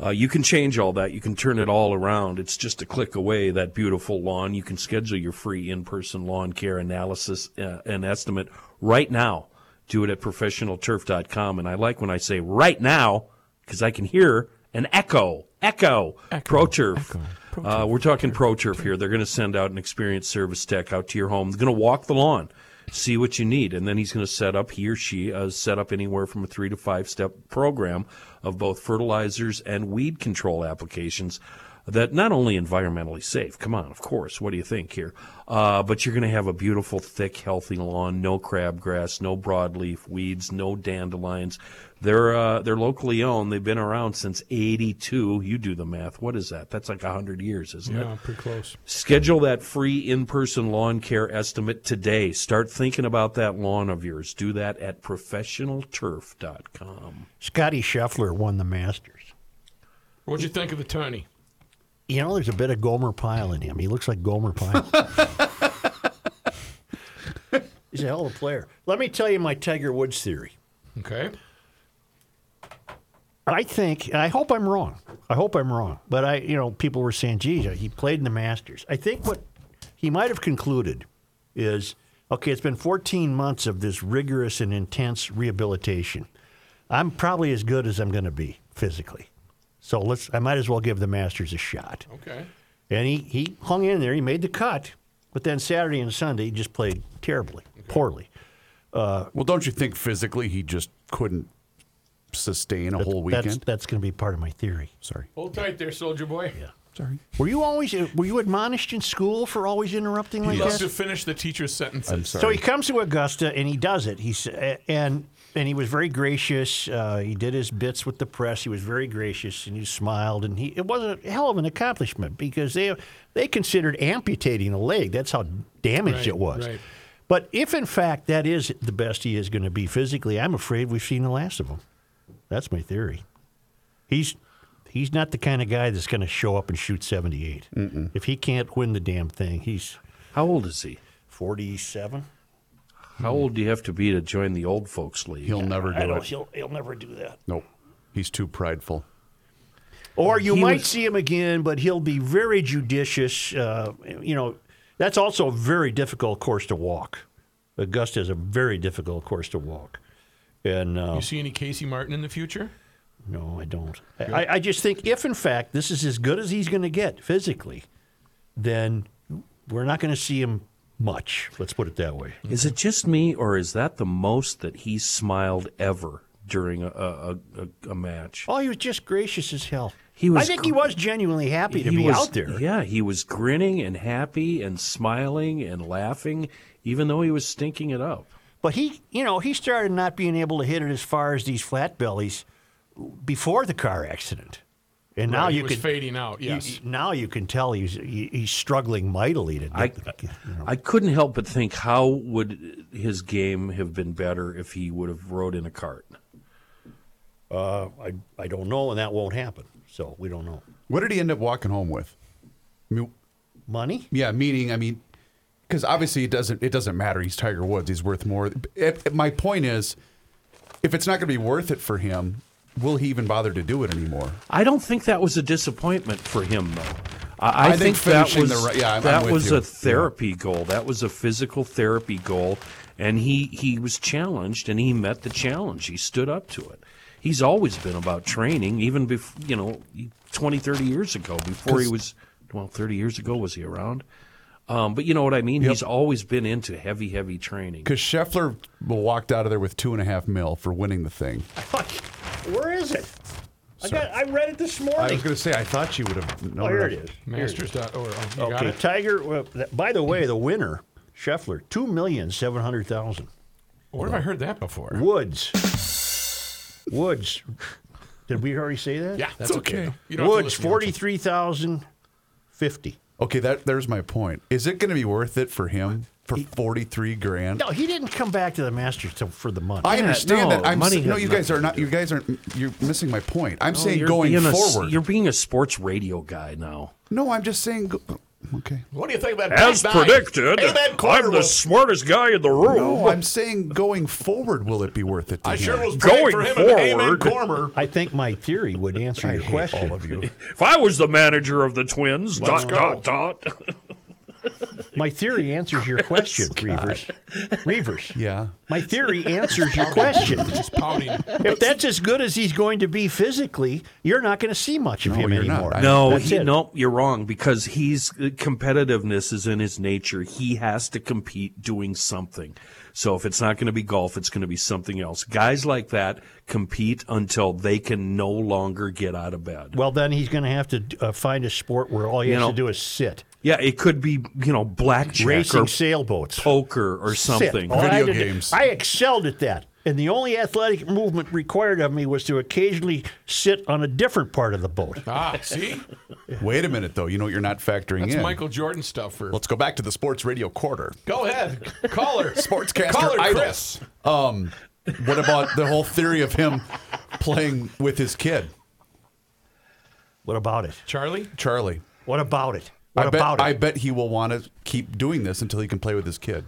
Uh, you can change all that. You can turn it all around. It's just a click away, that beautiful lawn. You can schedule your free in person lawn care analysis uh, and estimate right now. Do it at professionalturf.com. And I like when I say right now because I can hear an echo. Echo. ProTurf. Uh, we're talking ProTurf here. They're going to send out an experienced service tech out to your home. They're going to walk the lawn see what you need, and then he's going to set up he or she uh, set up anywhere from a three to five step program of both fertilizers and weed control applications. That not only environmentally safe, come on, of course, what do you think here? Uh, but you're going to have a beautiful, thick, healthy lawn, no crabgrass, no broadleaf weeds, no dandelions. They're uh, they're locally owned. They've been around since '82. You do the math. What is that? That's like hundred years, isn't it? Yeah, pretty close. Schedule that free in-person lawn care estimate today. Start thinking about that lawn of yours. Do that at professionalturf.com. Scotty Scheffler won the Masters. What'd you think of the tourney? You know, there's a bit of Gomer Pyle in him. He looks like Gomer Pyle. He's a hell of a player. Let me tell you my Tiger Woods theory. Okay. I think, and I hope I'm wrong. I hope I'm wrong. But I, you know, people were saying, geez, he played in the Masters. I think what he might have concluded is, okay, it's been 14 months of this rigorous and intense rehabilitation. I'm probably as good as I'm going to be physically. So let's, I might as well give the Masters a shot. Okay. And he, he hung in there. He made the cut. But then Saturday and Sunday, he just played terribly, poorly. Uh, well, don't you think physically he just couldn't sustain a whole That's, weekend? that's going to be part of my theory. Sorry. Hold tight there, soldier boy. Yeah. Sorry. Were you always were you admonished in school for always interrupting like He loves that? to finish the teacher's sentences. So he comes to Augusta and he does it. He's and and he was very gracious. Uh, he did his bits with the press. He was very gracious and he smiled. And he it was a hell of an accomplishment because they they considered amputating a leg. That's how damaged Right, it was. right. But if in fact that is the best he is going to be physically, I'm afraid we've seen the last of him. That's my theory. He's he's not the kind of guy that's going to show up and shoot 78. If he can't win the damn thing, he's How old is he? 47. How old do you have to be to join the old folks league? He'll never I do don't, it. he'll, he'll never do that. Nope. He's too prideful. Or you He might was- see him again, but he'll be very judicious. Uh, you know, that's also a very difficult course to walk. Augusta is a very difficult course to walk. And uh, You see any Casey Martin in the future? no, I don't. I, I just think if, in fact, this is as good as he's going to get physically, then we're not going to see him much. Let's put it that way. Is it just me, or is that the most that he's smiled ever during a, a, a, a match? Oh, he was just gracious as hell. He was I think he was genuinely happy to He be was- out there. Yeah, he was grinning and happy and smiling and laughing, even though he was stinking it up. But he, you know, he started not being able to hit it as far as these flat bellies before the car accident, and now Right, he you was can fading out, you- yes. now you can tell he's he, he's struggling mightily to. Get I, the, you know. I couldn't help but think, how would his game have been better if he would have rode in a cart? uh, I I don't know, and that won't happen. So we don't know. What did he end up walking home with? I mean, Money? yeah, meaning, I mean, because obviously it doesn't it doesn't matter. He's Tiger Woods. He's worth more. It- it- my point is, if it's not going to be worth it for him, will he even bother to do it anymore? I don't think that was a disappointment for him, though. I, I, I think that was the yeah, I'm- I'm that was you. a therapy goal. That was a physical therapy goal, and he he was challenged, and he met the challenge. He stood up to it. He's always been about training, even before you know, 20, 30 years ago, before he was well, thirty years ago was he around? Um, but you know what I mean. He's always been into heavy, heavy training. Because Scheffler walked out of there with two and a half mil for winning the thing. Where is it? I got. I read it this morning. I morning. was going to say, I thought you would have known. Oh, here it is. Masters.org. Oh, you got Okay, it? Tiger. Well, that, by the way, the winner, Scheffler, two million seven hundred thousand. Where have I heard that before? Woods. Woods. Did we already say that? Yeah, that's okay. You don't have to Woods listen to forty three thousand fifty. Okay, that there's my point. Is it going to be worth it for him for forty three grand? No, he didn't come back to the Masters to, for the money. I Yeah, understand no, that. I'm money s- no, has you guys nothing are to not. do You guys aren't. You're missing my point. I'm saying you're going being a s- forward. you're being a sports radio guy now. no, I'm just saying. Go, okay. What do you think about As Big Nine? predicted, Hey, that corner I'm the was- smartest guy in the room. No, I'm saying going forward. Will it be worth it? To I him? sure was praying Going for him and Amen forward. Cormer. I think my theory would answer I your hate question. all of you. If I was the manager of the Twins, Let's dot go. dot dot. My theory answers your question, Reavers. Reavers. Yeah. My theory answers your question. Just pouting. If that's as good as he's going to be physically, you're not going to see much of No, him you're not. anymore. I- No, That's he, it. no, you're wrong because he's competitiveness is in his nature. He has to compete doing something. So if it's not going to be golf, it's going to be something else. Guys like that compete until they can no longer get out of bed. Well, then he's going to have to uh, find a sport where all he You has know, to do is sit. Yeah, it could be, you know, blackjack Racing or sailboats. poker or Sit. something. Oh, I did- I excelled at that. And the only athletic movement required of me was to occasionally sit on a different part of the boat. Ah, see? Wait a minute, though. You know what you're not factoring That's in. Michael Jordan stuff for. Let's go back to the sports radio quarter. Go ahead. Caller. Sportscaster Caller idol. Chris. Um, what about the whole theory of him playing with his kid, What about it? Charlie? Charlie? What about it? What I bet, about it? I bet he will want to keep doing this until he can play with his kid.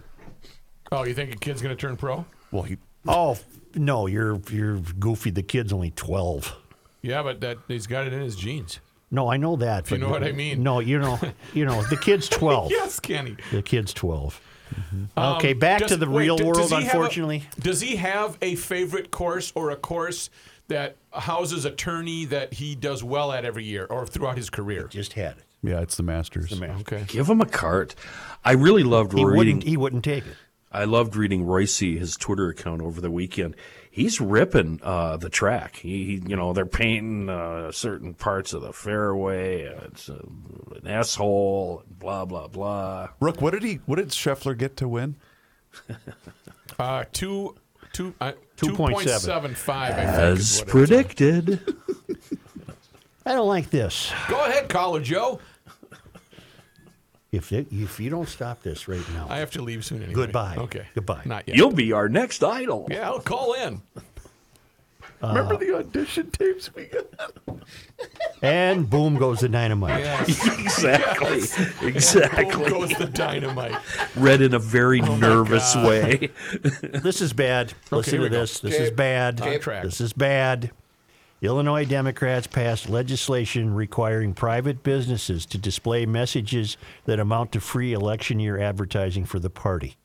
Oh, you think a kid's going to turn pro? Well, he Oh no, you're you're goofy. The kid's only twelve. Yeah, but that he's got it in his genes. No, I know that. you know what I mean. No, you know, you know, the kid's twelve. yes, Kenny. The kid's 12 Um, Okay, back does- to the wait, real d- does world. he have a- Unfortunately, does he have a favorite course or a course that houses a tourney that he does well at every year or throughout his career? just had it. Yeah, it's the Masters. Okay. Give him a cart. I really loved He reading. wouldn't. He wouldn't take it. I loved reading Royce, his Twitter account over the weekend. He's ripping uh, the track. He, he, you know, they're painting uh, certain parts of the fairway. Uh, it's uh, an asshole. Blah blah blah. Rook, what did he? What did Scheffler get to win? Uh, two, two, uh, 2.7. 2.75, I. As is predicted. I don't like this. Go ahead, caller Joe. If it, if you don't stop this right now, I have to leave soon anyway. Goodbye. Okay. Goodbye. Not yet. You'll be our next idol. yeah, I'll call in. Remember the audition tapes we got? and boom goes the dynamite. Yes. Exactly. Boom Exactly. goes the dynamite. Read in a very oh nervous way. This is bad. Listen here to we go. this. This Okay. is bad. On track. This is bad. Illinois Democrats passed legislation requiring private businesses to display messages that amount to free election year advertising for the party.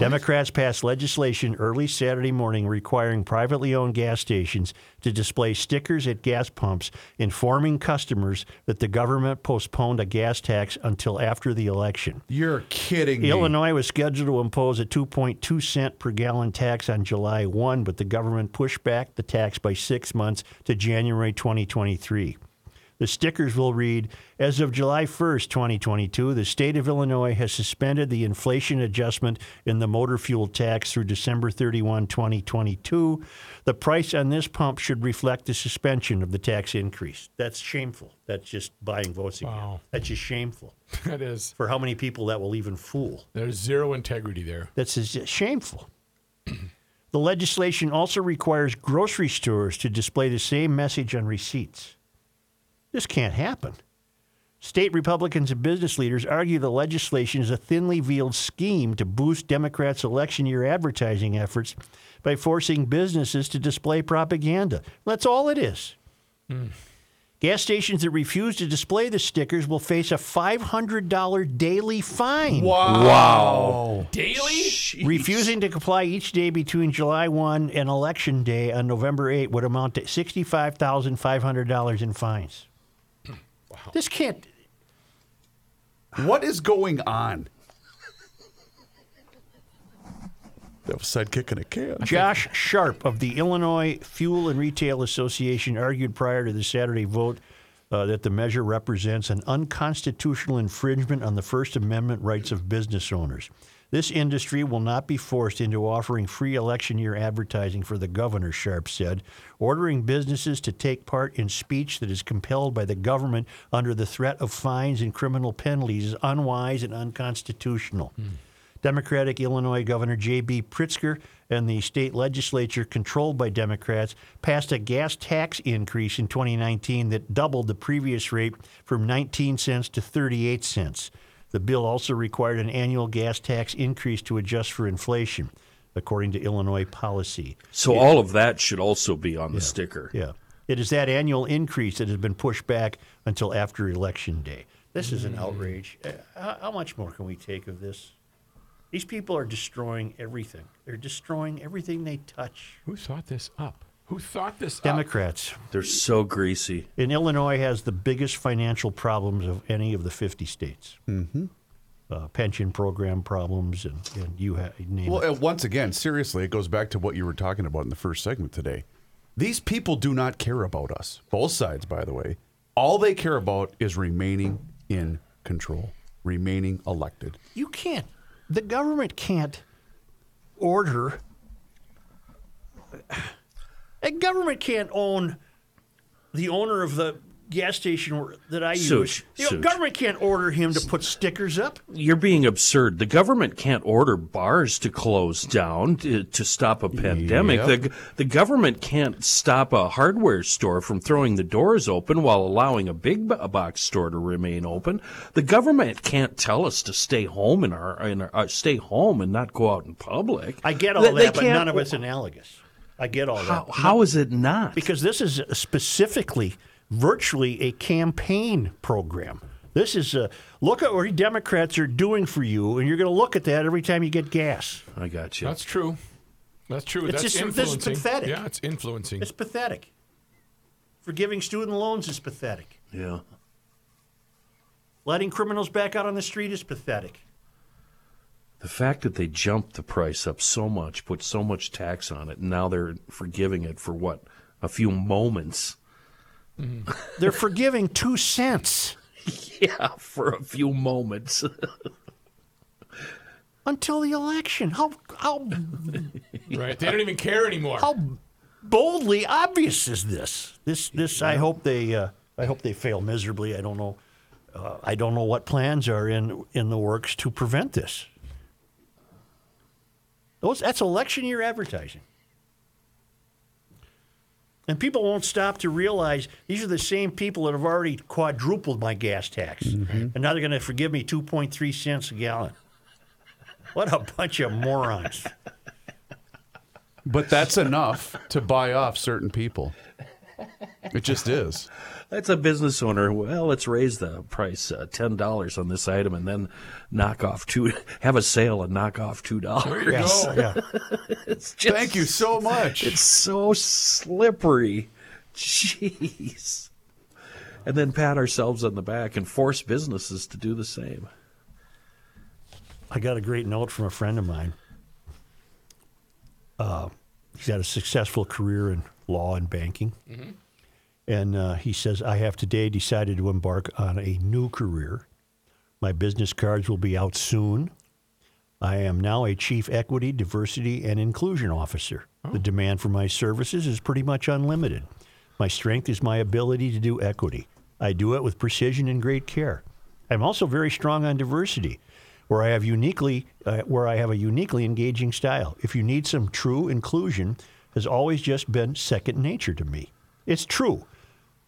Democrats passed legislation early Saturday morning requiring privately owned gas stations to display stickers at gas pumps informing customers that the government postponed a gas tax until after the election. You're kidding me. Illinois was scheduled to impose a 2.2 cent per gallon tax on July 1, but the government pushed back the tax by six months to January 2023. The stickers will read As of July 1st, 2022, the state of Illinois has suspended the inflation adjustment in the motor fuel tax through December 31, 2022. The price on this pump should reflect the suspension of the tax increase. That's shameful. That's just buying votes again. Wow. That's just shameful That is. for how many people that will even fool. There's zero integrity there. That's just shameful. the legislation also requires grocery stores to display the same message on receipts. This can't happen. State Republicans and business leaders argue the legislation is a thinly veiled scheme to boost Democrats' election year advertising efforts by forcing businesses to display propaganda. That's all it is. Gas stations that refuse to display the stickers will face a $500 daily fine. Wow. Daily? Refusing to comply each day between July 1 and Election Day on November 8 would amount to $65,500 in fines. This can't. What is going on? That was sidekick in a can. Josh Sharp of the Illinois Fuel and Retail Association argued prior to the Saturday vote uh, that the measure represents an unconstitutional infringement on the First Amendment rights of business owners. This industry will not be forced into offering free election year advertising for the governor, Sharp said. Ordering businesses to take part in speech that is compelled by the government under the threat of fines and criminal penalties is unwise and unconstitutional. Hmm. Democratic Illinois Governor J.B. Pritzker and the state legislature, controlled by Democrats, passed a gas tax increase in 2019 that doubled the previous rate from 19 cents to 38 cents. The bill also required an annual gas tax increase to adjust for inflation, according to Illinois policy. So all of that should also be on the sticker. Yeah. It is that annual increase that has been pushed back until after Election Day. This is an outrage. Uh, How, how much more can we take of this? These people are destroying everything. They're destroying everything they touch. Who thought this up? Who thought this up? Democrats. They're so greasy. And Illinois has the biggest financial problems of any of the 50 states. Mm-hmm. uh, pension program problems, and, and you ha- name Well, it. uh, once again, seriously, it goes back to what you were talking about in the first segment today. These people do not care about us. Both sides, by the way. All they care about is remaining in control, remaining elected. You can't. The government can't order. A government can't own the owner of the gas station that I use. Such, The such. government can't order him to put stickers up. You're being absurd. The government can't order bars to close down to, to stop a pandemic. Yep. The, the government can't stop a hardware store from throwing the doors open while allowing a big box store to remain open. The government can't tell us to stay home in our, in our uh, stay home and not go out in public. I get all They- they that, but none of it's analogous. I get all How, that. how is it not? Because this is specifically, virtually a campaign program. This is a look at what Democrats are doing for you, and you're going to look at that every time you get gas. I got you. That's true. That's true. It's That's just- this is pathetic. Yeah, it's influencing. It's pathetic. Forgiving student loans is pathetic. Yeah. Letting criminals back out on the street is pathetic. The fact that they jumped the price up so much, put so much tax on it, and now they're forgiving it for what? A few moments. They're forgiving two cents Yeah, for a few moments. until the election. How how right. They don't even care anymore. how boldly obvious is this? This this I hope they uh, I hope they fail miserably. I don't know. Uh, I don't know what plans are in in the works to prevent this. Those that's election year advertising. And people won't stop to realize these are the same people that have already quadrupled my gas tax. Mm-hmm. And now they're going to forgive me 2.3 cents a gallon. What a bunch of morons. But that's enough to buy off certain people. It just is. That's a business owner. Well, let's raise the price uh, ten dollars on this item, and then knock off two. Have a sale and knock off two dollars. Yes, yeah. It's just, Thank you so much. It's so slippery. Jeez. And then pat ourselves on the back and force businesses to do the same. I got a great note from a friend of mine. Uh, he's had a successful career in law and banking. And uh, he says, I have today decided to embark on a new career. My business cards will be out soon. I am now a chief equity, diversity, and inclusion officer. The demand for my services is pretty much unlimited. My strength is my ability to do equity. I do it with precision and great care. I'm also very strong on diversity, where I have uniquely, uh, where I have a uniquely engaging style. If you need some true inclusion, has always just been second nature to me. It's true.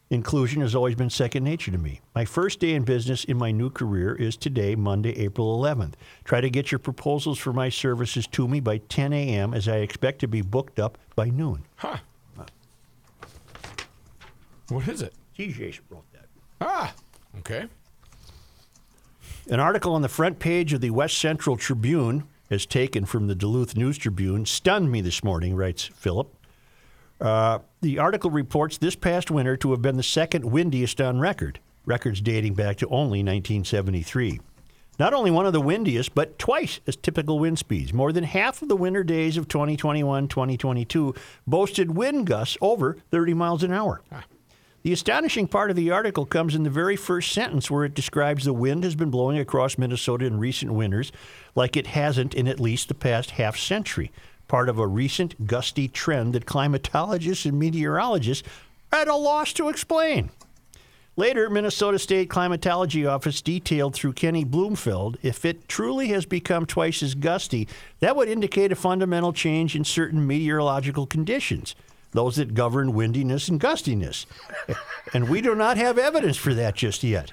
Inclusion has always been second nature to me. My first day in business in my new career is today, Monday, April 11th. Try to get your proposals for my services to me by 10 a.m. as I expect to be booked up by noon. Huh. What is it? TJ wrote that. Ah. Okay. An article on the front page of the West Central Tribune, as taken from the Duluth News Tribune, stunned me this morning, writes Philip. Uh, the article reports this past winter to have been the second windiest on record, records dating back to only 1973. Not only one of the windiest, but twice as typical wind speeds. More than half of the winter days of 2021 2022 boasted wind gusts over 30 miles an hour. The astonishing part of the article comes in the very first sentence where it describes the wind has been blowing across Minnesota in recent winters like it hasn't in at least the past half century, part of a recent gusty trend that climatologists and meteorologists are at a loss to explain. Later, Minnesota State Climatology Office detailed through Kenny Blumenfeld if it truly has become twice as gusty, that would indicate a fundamental change in certain meteorological conditions, those that govern windiness and gustiness. and we do not have evidence for that just yet.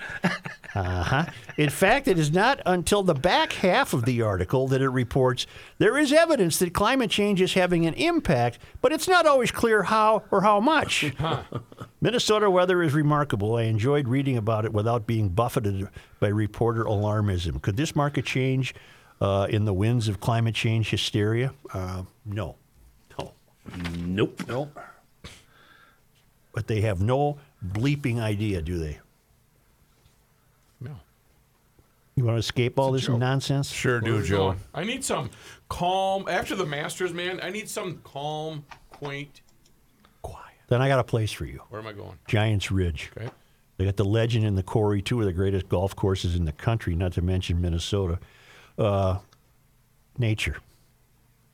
Uh-huh. In fact, it is not until the back half of the article that it reports there is evidence that climate change is having an impact, but it's not always clear how or how much. Minnesota weather is remarkable. I enjoyed reading about it without being buffeted by reporter alarmism. Could this mark a change uh, in the winds of climate change hysteria? Uh, no. No. Nope. Nope. But they have no bleeping idea, do they? No. You want to escape all this nonsense? Sure do, Joe. I need some calm. After the Masters, man, I need some calm, quaint. Quiet. Then I got a place for you. Where am I going? Giants Ridge. Okay. They got the Legend and the Quarry, two of the greatest golf courses in the country, not to mention Minnesota. Uh, nature.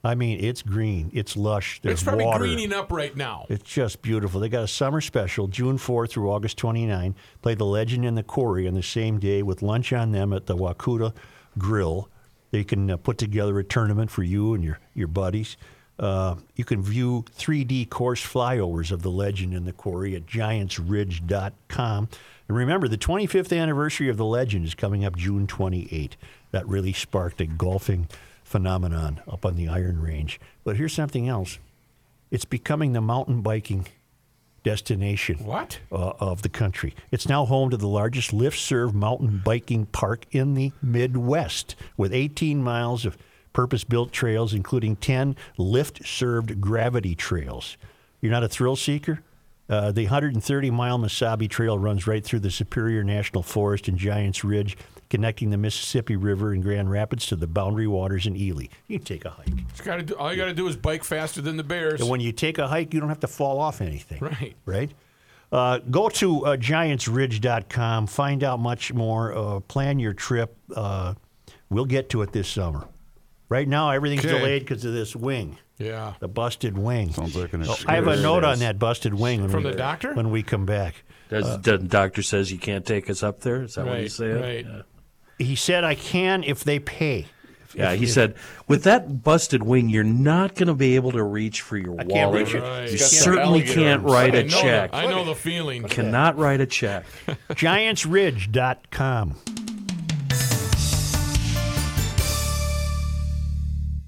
I mean, it's green, it's lush, there's it's probably water. greening up right now. It's just beautiful. They got a summer special, June 4 through August 29. Play the Legend and the Quarry on the same day with lunch on them at the Wakuta Grill. They can uh, put together a tournament for you and your, your buddies. Uh, you can view 3D course flyovers of the Legend and the Quarry at giantsridge.com. And remember, the 25th anniversary of the Legend is coming up June 28. That really sparked a golfing phenomenon up on the Iron Range. But here's something else it's becoming the mountain biking destination What? uh, of the country. It's now home to the largest lift serve mountain biking park in the Midwest with 18 miles of purpose built trails, including 10 lift served gravity trails. You're not a thrill seeker? Uh, the 130 mile Mesabi Trail runs right through the Superior National Forest and Giants Ridge, connecting the Mississippi River in Grand Rapids to the Boundary Waters in Ely. You can take a hike. It's gotta do, all you got to do is bike faster than the Bears. And when you take a hike, you don't have to fall off anything. Right. Right? Uh, go to uh, giantsridge.com, find out much more, uh, plan your trip. Uh, we'll get to it this summer. Right now, everything's Okay. delayed because of this wing, yeah. the busted wing. Sounds like an Oh, I have a note on that busted wing From we, the doctor? when we come back. Does, the doctor says you can't take us up there? Is that what Right, he's saying? right. Yeah. He said, I can if they pay. Yeah, If- he if- said, with that busted wing, you're not going to be able to reach for your can't wallet. reach it. Right. You He's got some certainly can't arms. write I a know check. The, I know the feeling. Cannot write a check. giantsridge.com.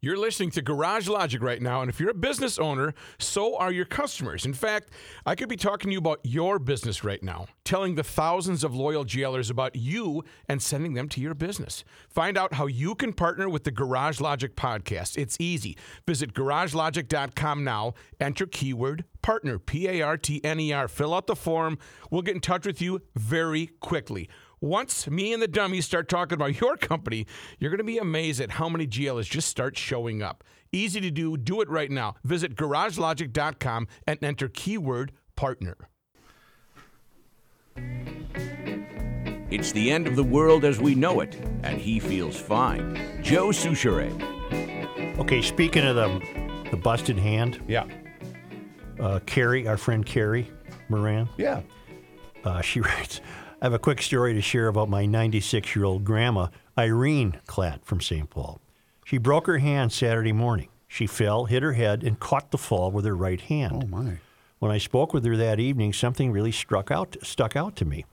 You're listening to Garage Logic right now, and if you're a business owner, so are your customers. In fact, I could be talking to you about your business right now, telling the thousands of loyal GLers about you and sending them to your business. Find out how you can partner with the Garage Logic podcast. It's easy. Visit garagelogic.com now, enter keyword partner, P A R T N E R. Fill out the form. We'll get in touch with you very quickly. Once me and the dummies start talking about your company, you're going to be amazed at how many GLs just start showing up. Easy to do. Do it right now. Visit garagelogic.com and enter keyword partner. It's the end of the world as we know it, and he feels fine. Joe Soucheray. Okay, speaking of the, the busted hand, Yeah. uh, Carrie, our friend Carrie Moran, Yeah. Uh, she writes, I have a quick story to share about my 96 year old grandma, Irene Klatt from St. Paul. She broke her hand Saturday morning. She fell, hit her head, and caught the fall with her right hand. Oh, my. When I spoke with her that evening, something really struck out, stuck out to me.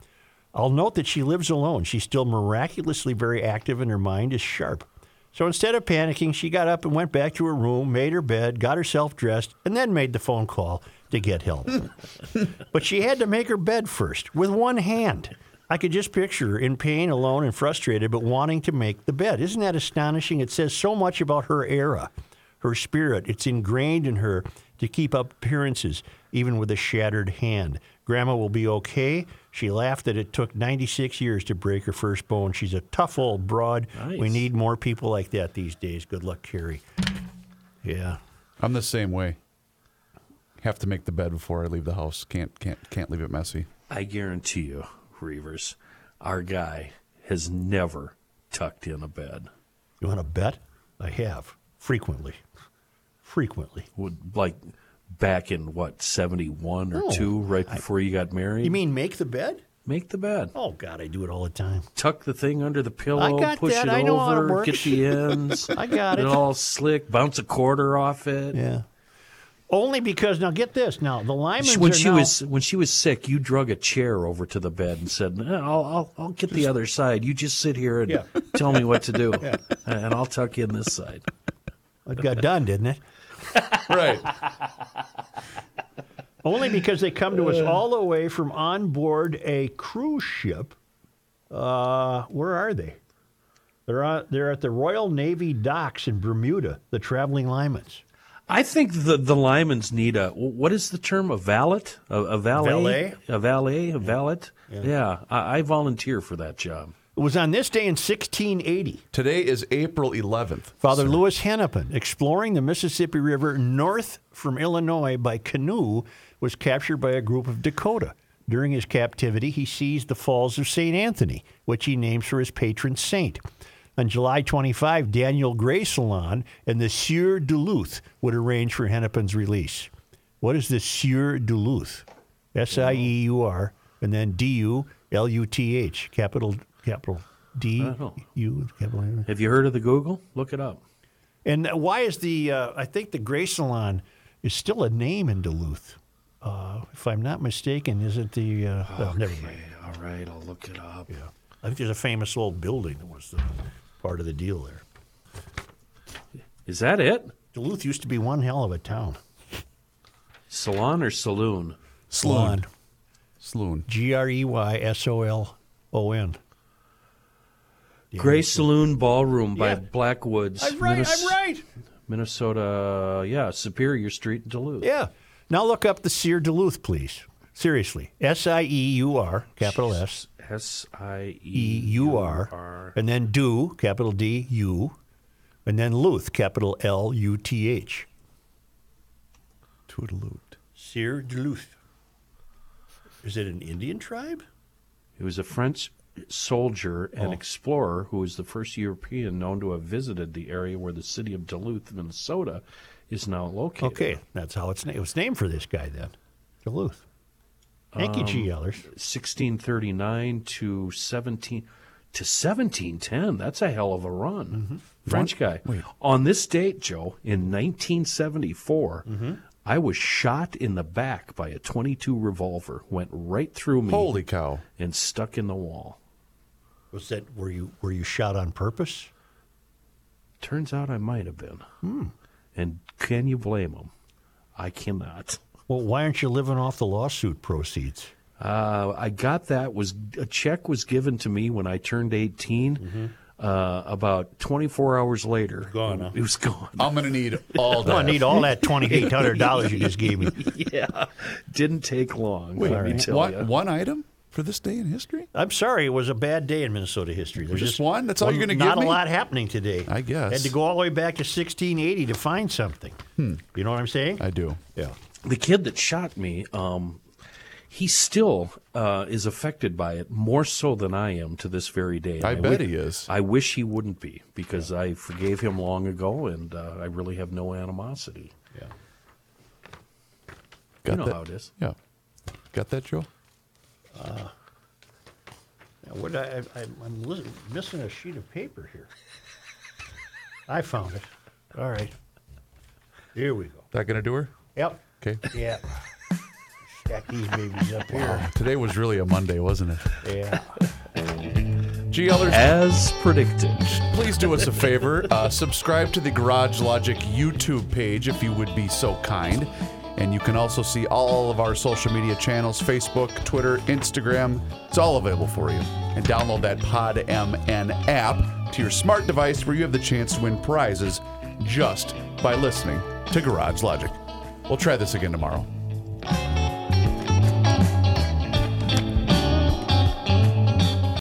I'll note that she lives alone. She's still miraculously very active and her mind is sharp. So instead of panicking, she got up and went back to her room, made her bed, got herself dressed, and then made the phone call to get help. but she had to make her bed first with one hand. I could just picture her in pain, alone, and frustrated, but wanting to make the bed. Isn't that astonishing? It says so much about her era, her spirit. It's ingrained in her to keep up appearances, even with a shattered hand. Grandma will be okay. She laughed that it took 96 years to break her first bone. She's a tough old broad. We need more people like that these days. Good luck, Carrie. Yeah. I'm the same way. Have to make the bed before I leave the house. Can't can't can't leave it messy. I guarantee you, Reavers, our guy has never tucked in a bed. You want to bet? I have. Frequently. Frequently. Would like back in what seventy one or No, two, right before you got married. You mean make the bed? make the bed? Oh, God, I do it all the time. Tuck the thing under the pillow, I got push that. it I know how it over, get works. the ends. I got it. it. all slick. Bounce a quarter off it. Yeah. Only because, now get this. Now, the Lymans when are she now, was when she was sick, you drug a chair over to the bed and said, "No, "I'll I'll, I'll get the other side. You just sit here and Yeah. tell me what to do, and I'll tuck you in this side." it got done, didn't it? Right. Only because they come to us all the way from on board a cruise ship. Uh, where are they? They're on, they're at the Royal Navy docks in Bermuda. The traveling Lymans. I think the the Lymans need a what is the term? A valet, a, a valet, Valet? a valet, a valet. Yeah, I, I volunteer for that job. It was on this day in 1680. Today is April 11th. Father sir. Louis Hennepin, exploring the Mississippi River north from Illinois by canoe, was captured by a group of Dakota. During his captivity, he sees the Falls of St. Anthony, which he names for his patron saint. On July 25, Daniel Greysolon and the Sieur Duluth would arrange for Hennepin's release. What is the Sieur Duluth? S I E U R and then D U L U T H, capital capital D. U capital. Have you heard of the Google? Look it up. And why is the? Uh, I think the Gray Salon is still a name in Duluth. Uh, if I'm not mistaken, isn't the? Uh, well, never mind. All right, I'll look it up. Yeah, I think there's a famous old building that was the part of the deal there. Is that it? Duluth used to be one hell of a town. Salon or saloon? Salon. Saloon. G R E Y S O L O N. Greysolon Ballroom by Yeah. Blackwoods. I'm right. Minnes- I'm right. Minnesota, yeah, Superior Street, Duluth. Yeah. Now look up the Sieur Duluth, please. Seriously. S I E U R, capital S S I E U R, and then do, capital D U, and then Luth, capital L U T H. Toodaloo. Sieur Duluth. Is it an Indian tribe? He was a French soldier and Oh. explorer who was the first European known to have visited the area where the city of Duluth, Minnesota, is now located. Okay, that's how it's named. It was named for this guy then, Duluth. Thank you, Um, GLers. 1639 to 17 to 1710. That's a hell of a run. French guy. On this date, Joe, in 1974, I was shot in the back by a 22 revolver. Went right through me. Holy cow. And stuck in the wall. Was that were you were you shot on purpose? Turns out I might have been. Hmm. And can you blame him? I cannot. Well, why aren't you living off the lawsuit proceeds? Uh, I got that. Was a check was given to me when I turned 18. Uh, about 24 hours later, Gone, huh? It was gone. I'm going to need all Oh, I need all that twenty eight hundred dollars you just gave me. yeah, didn't take long. Wait, let me tell one, ya. one item for this day in history? I'm sorry, it was a bad day in Minnesota history. There's Just one? That's all you're gonna give Not me? a lot happening today. I guess. Had to go all the way back to 1680 to find something. Hmm. You know what I'm saying? I do. Yeah. The kid that shot me, um, he still uh, is affected by it more so than I am to this very day. I And bet wi- he is. I wish he wouldn't be because I forgave him long ago, and uh, I really have no animosity. Yeah. Got you know that? how it is. Yeah. Got that, Joe? Uh, now what I, I, I'm li- missing a sheet of paper here. I found it. All right. Here we go. That going to do her? Yep. Okay. Yeah. Stack these babies up here. Today was really a Monday, wasn't it? Yeah. GLers, As predicted. please do us a favor. Uh, subscribe to the Garage Logic YouTube page if you would be so kind. And you can also see all of our social media channels Facebook, Twitter, Instagram. It's all available for you. And download that Pod MN app to your smart device where you have the chance to win prizes just by listening to Garage Logic. We'll try this again tomorrow.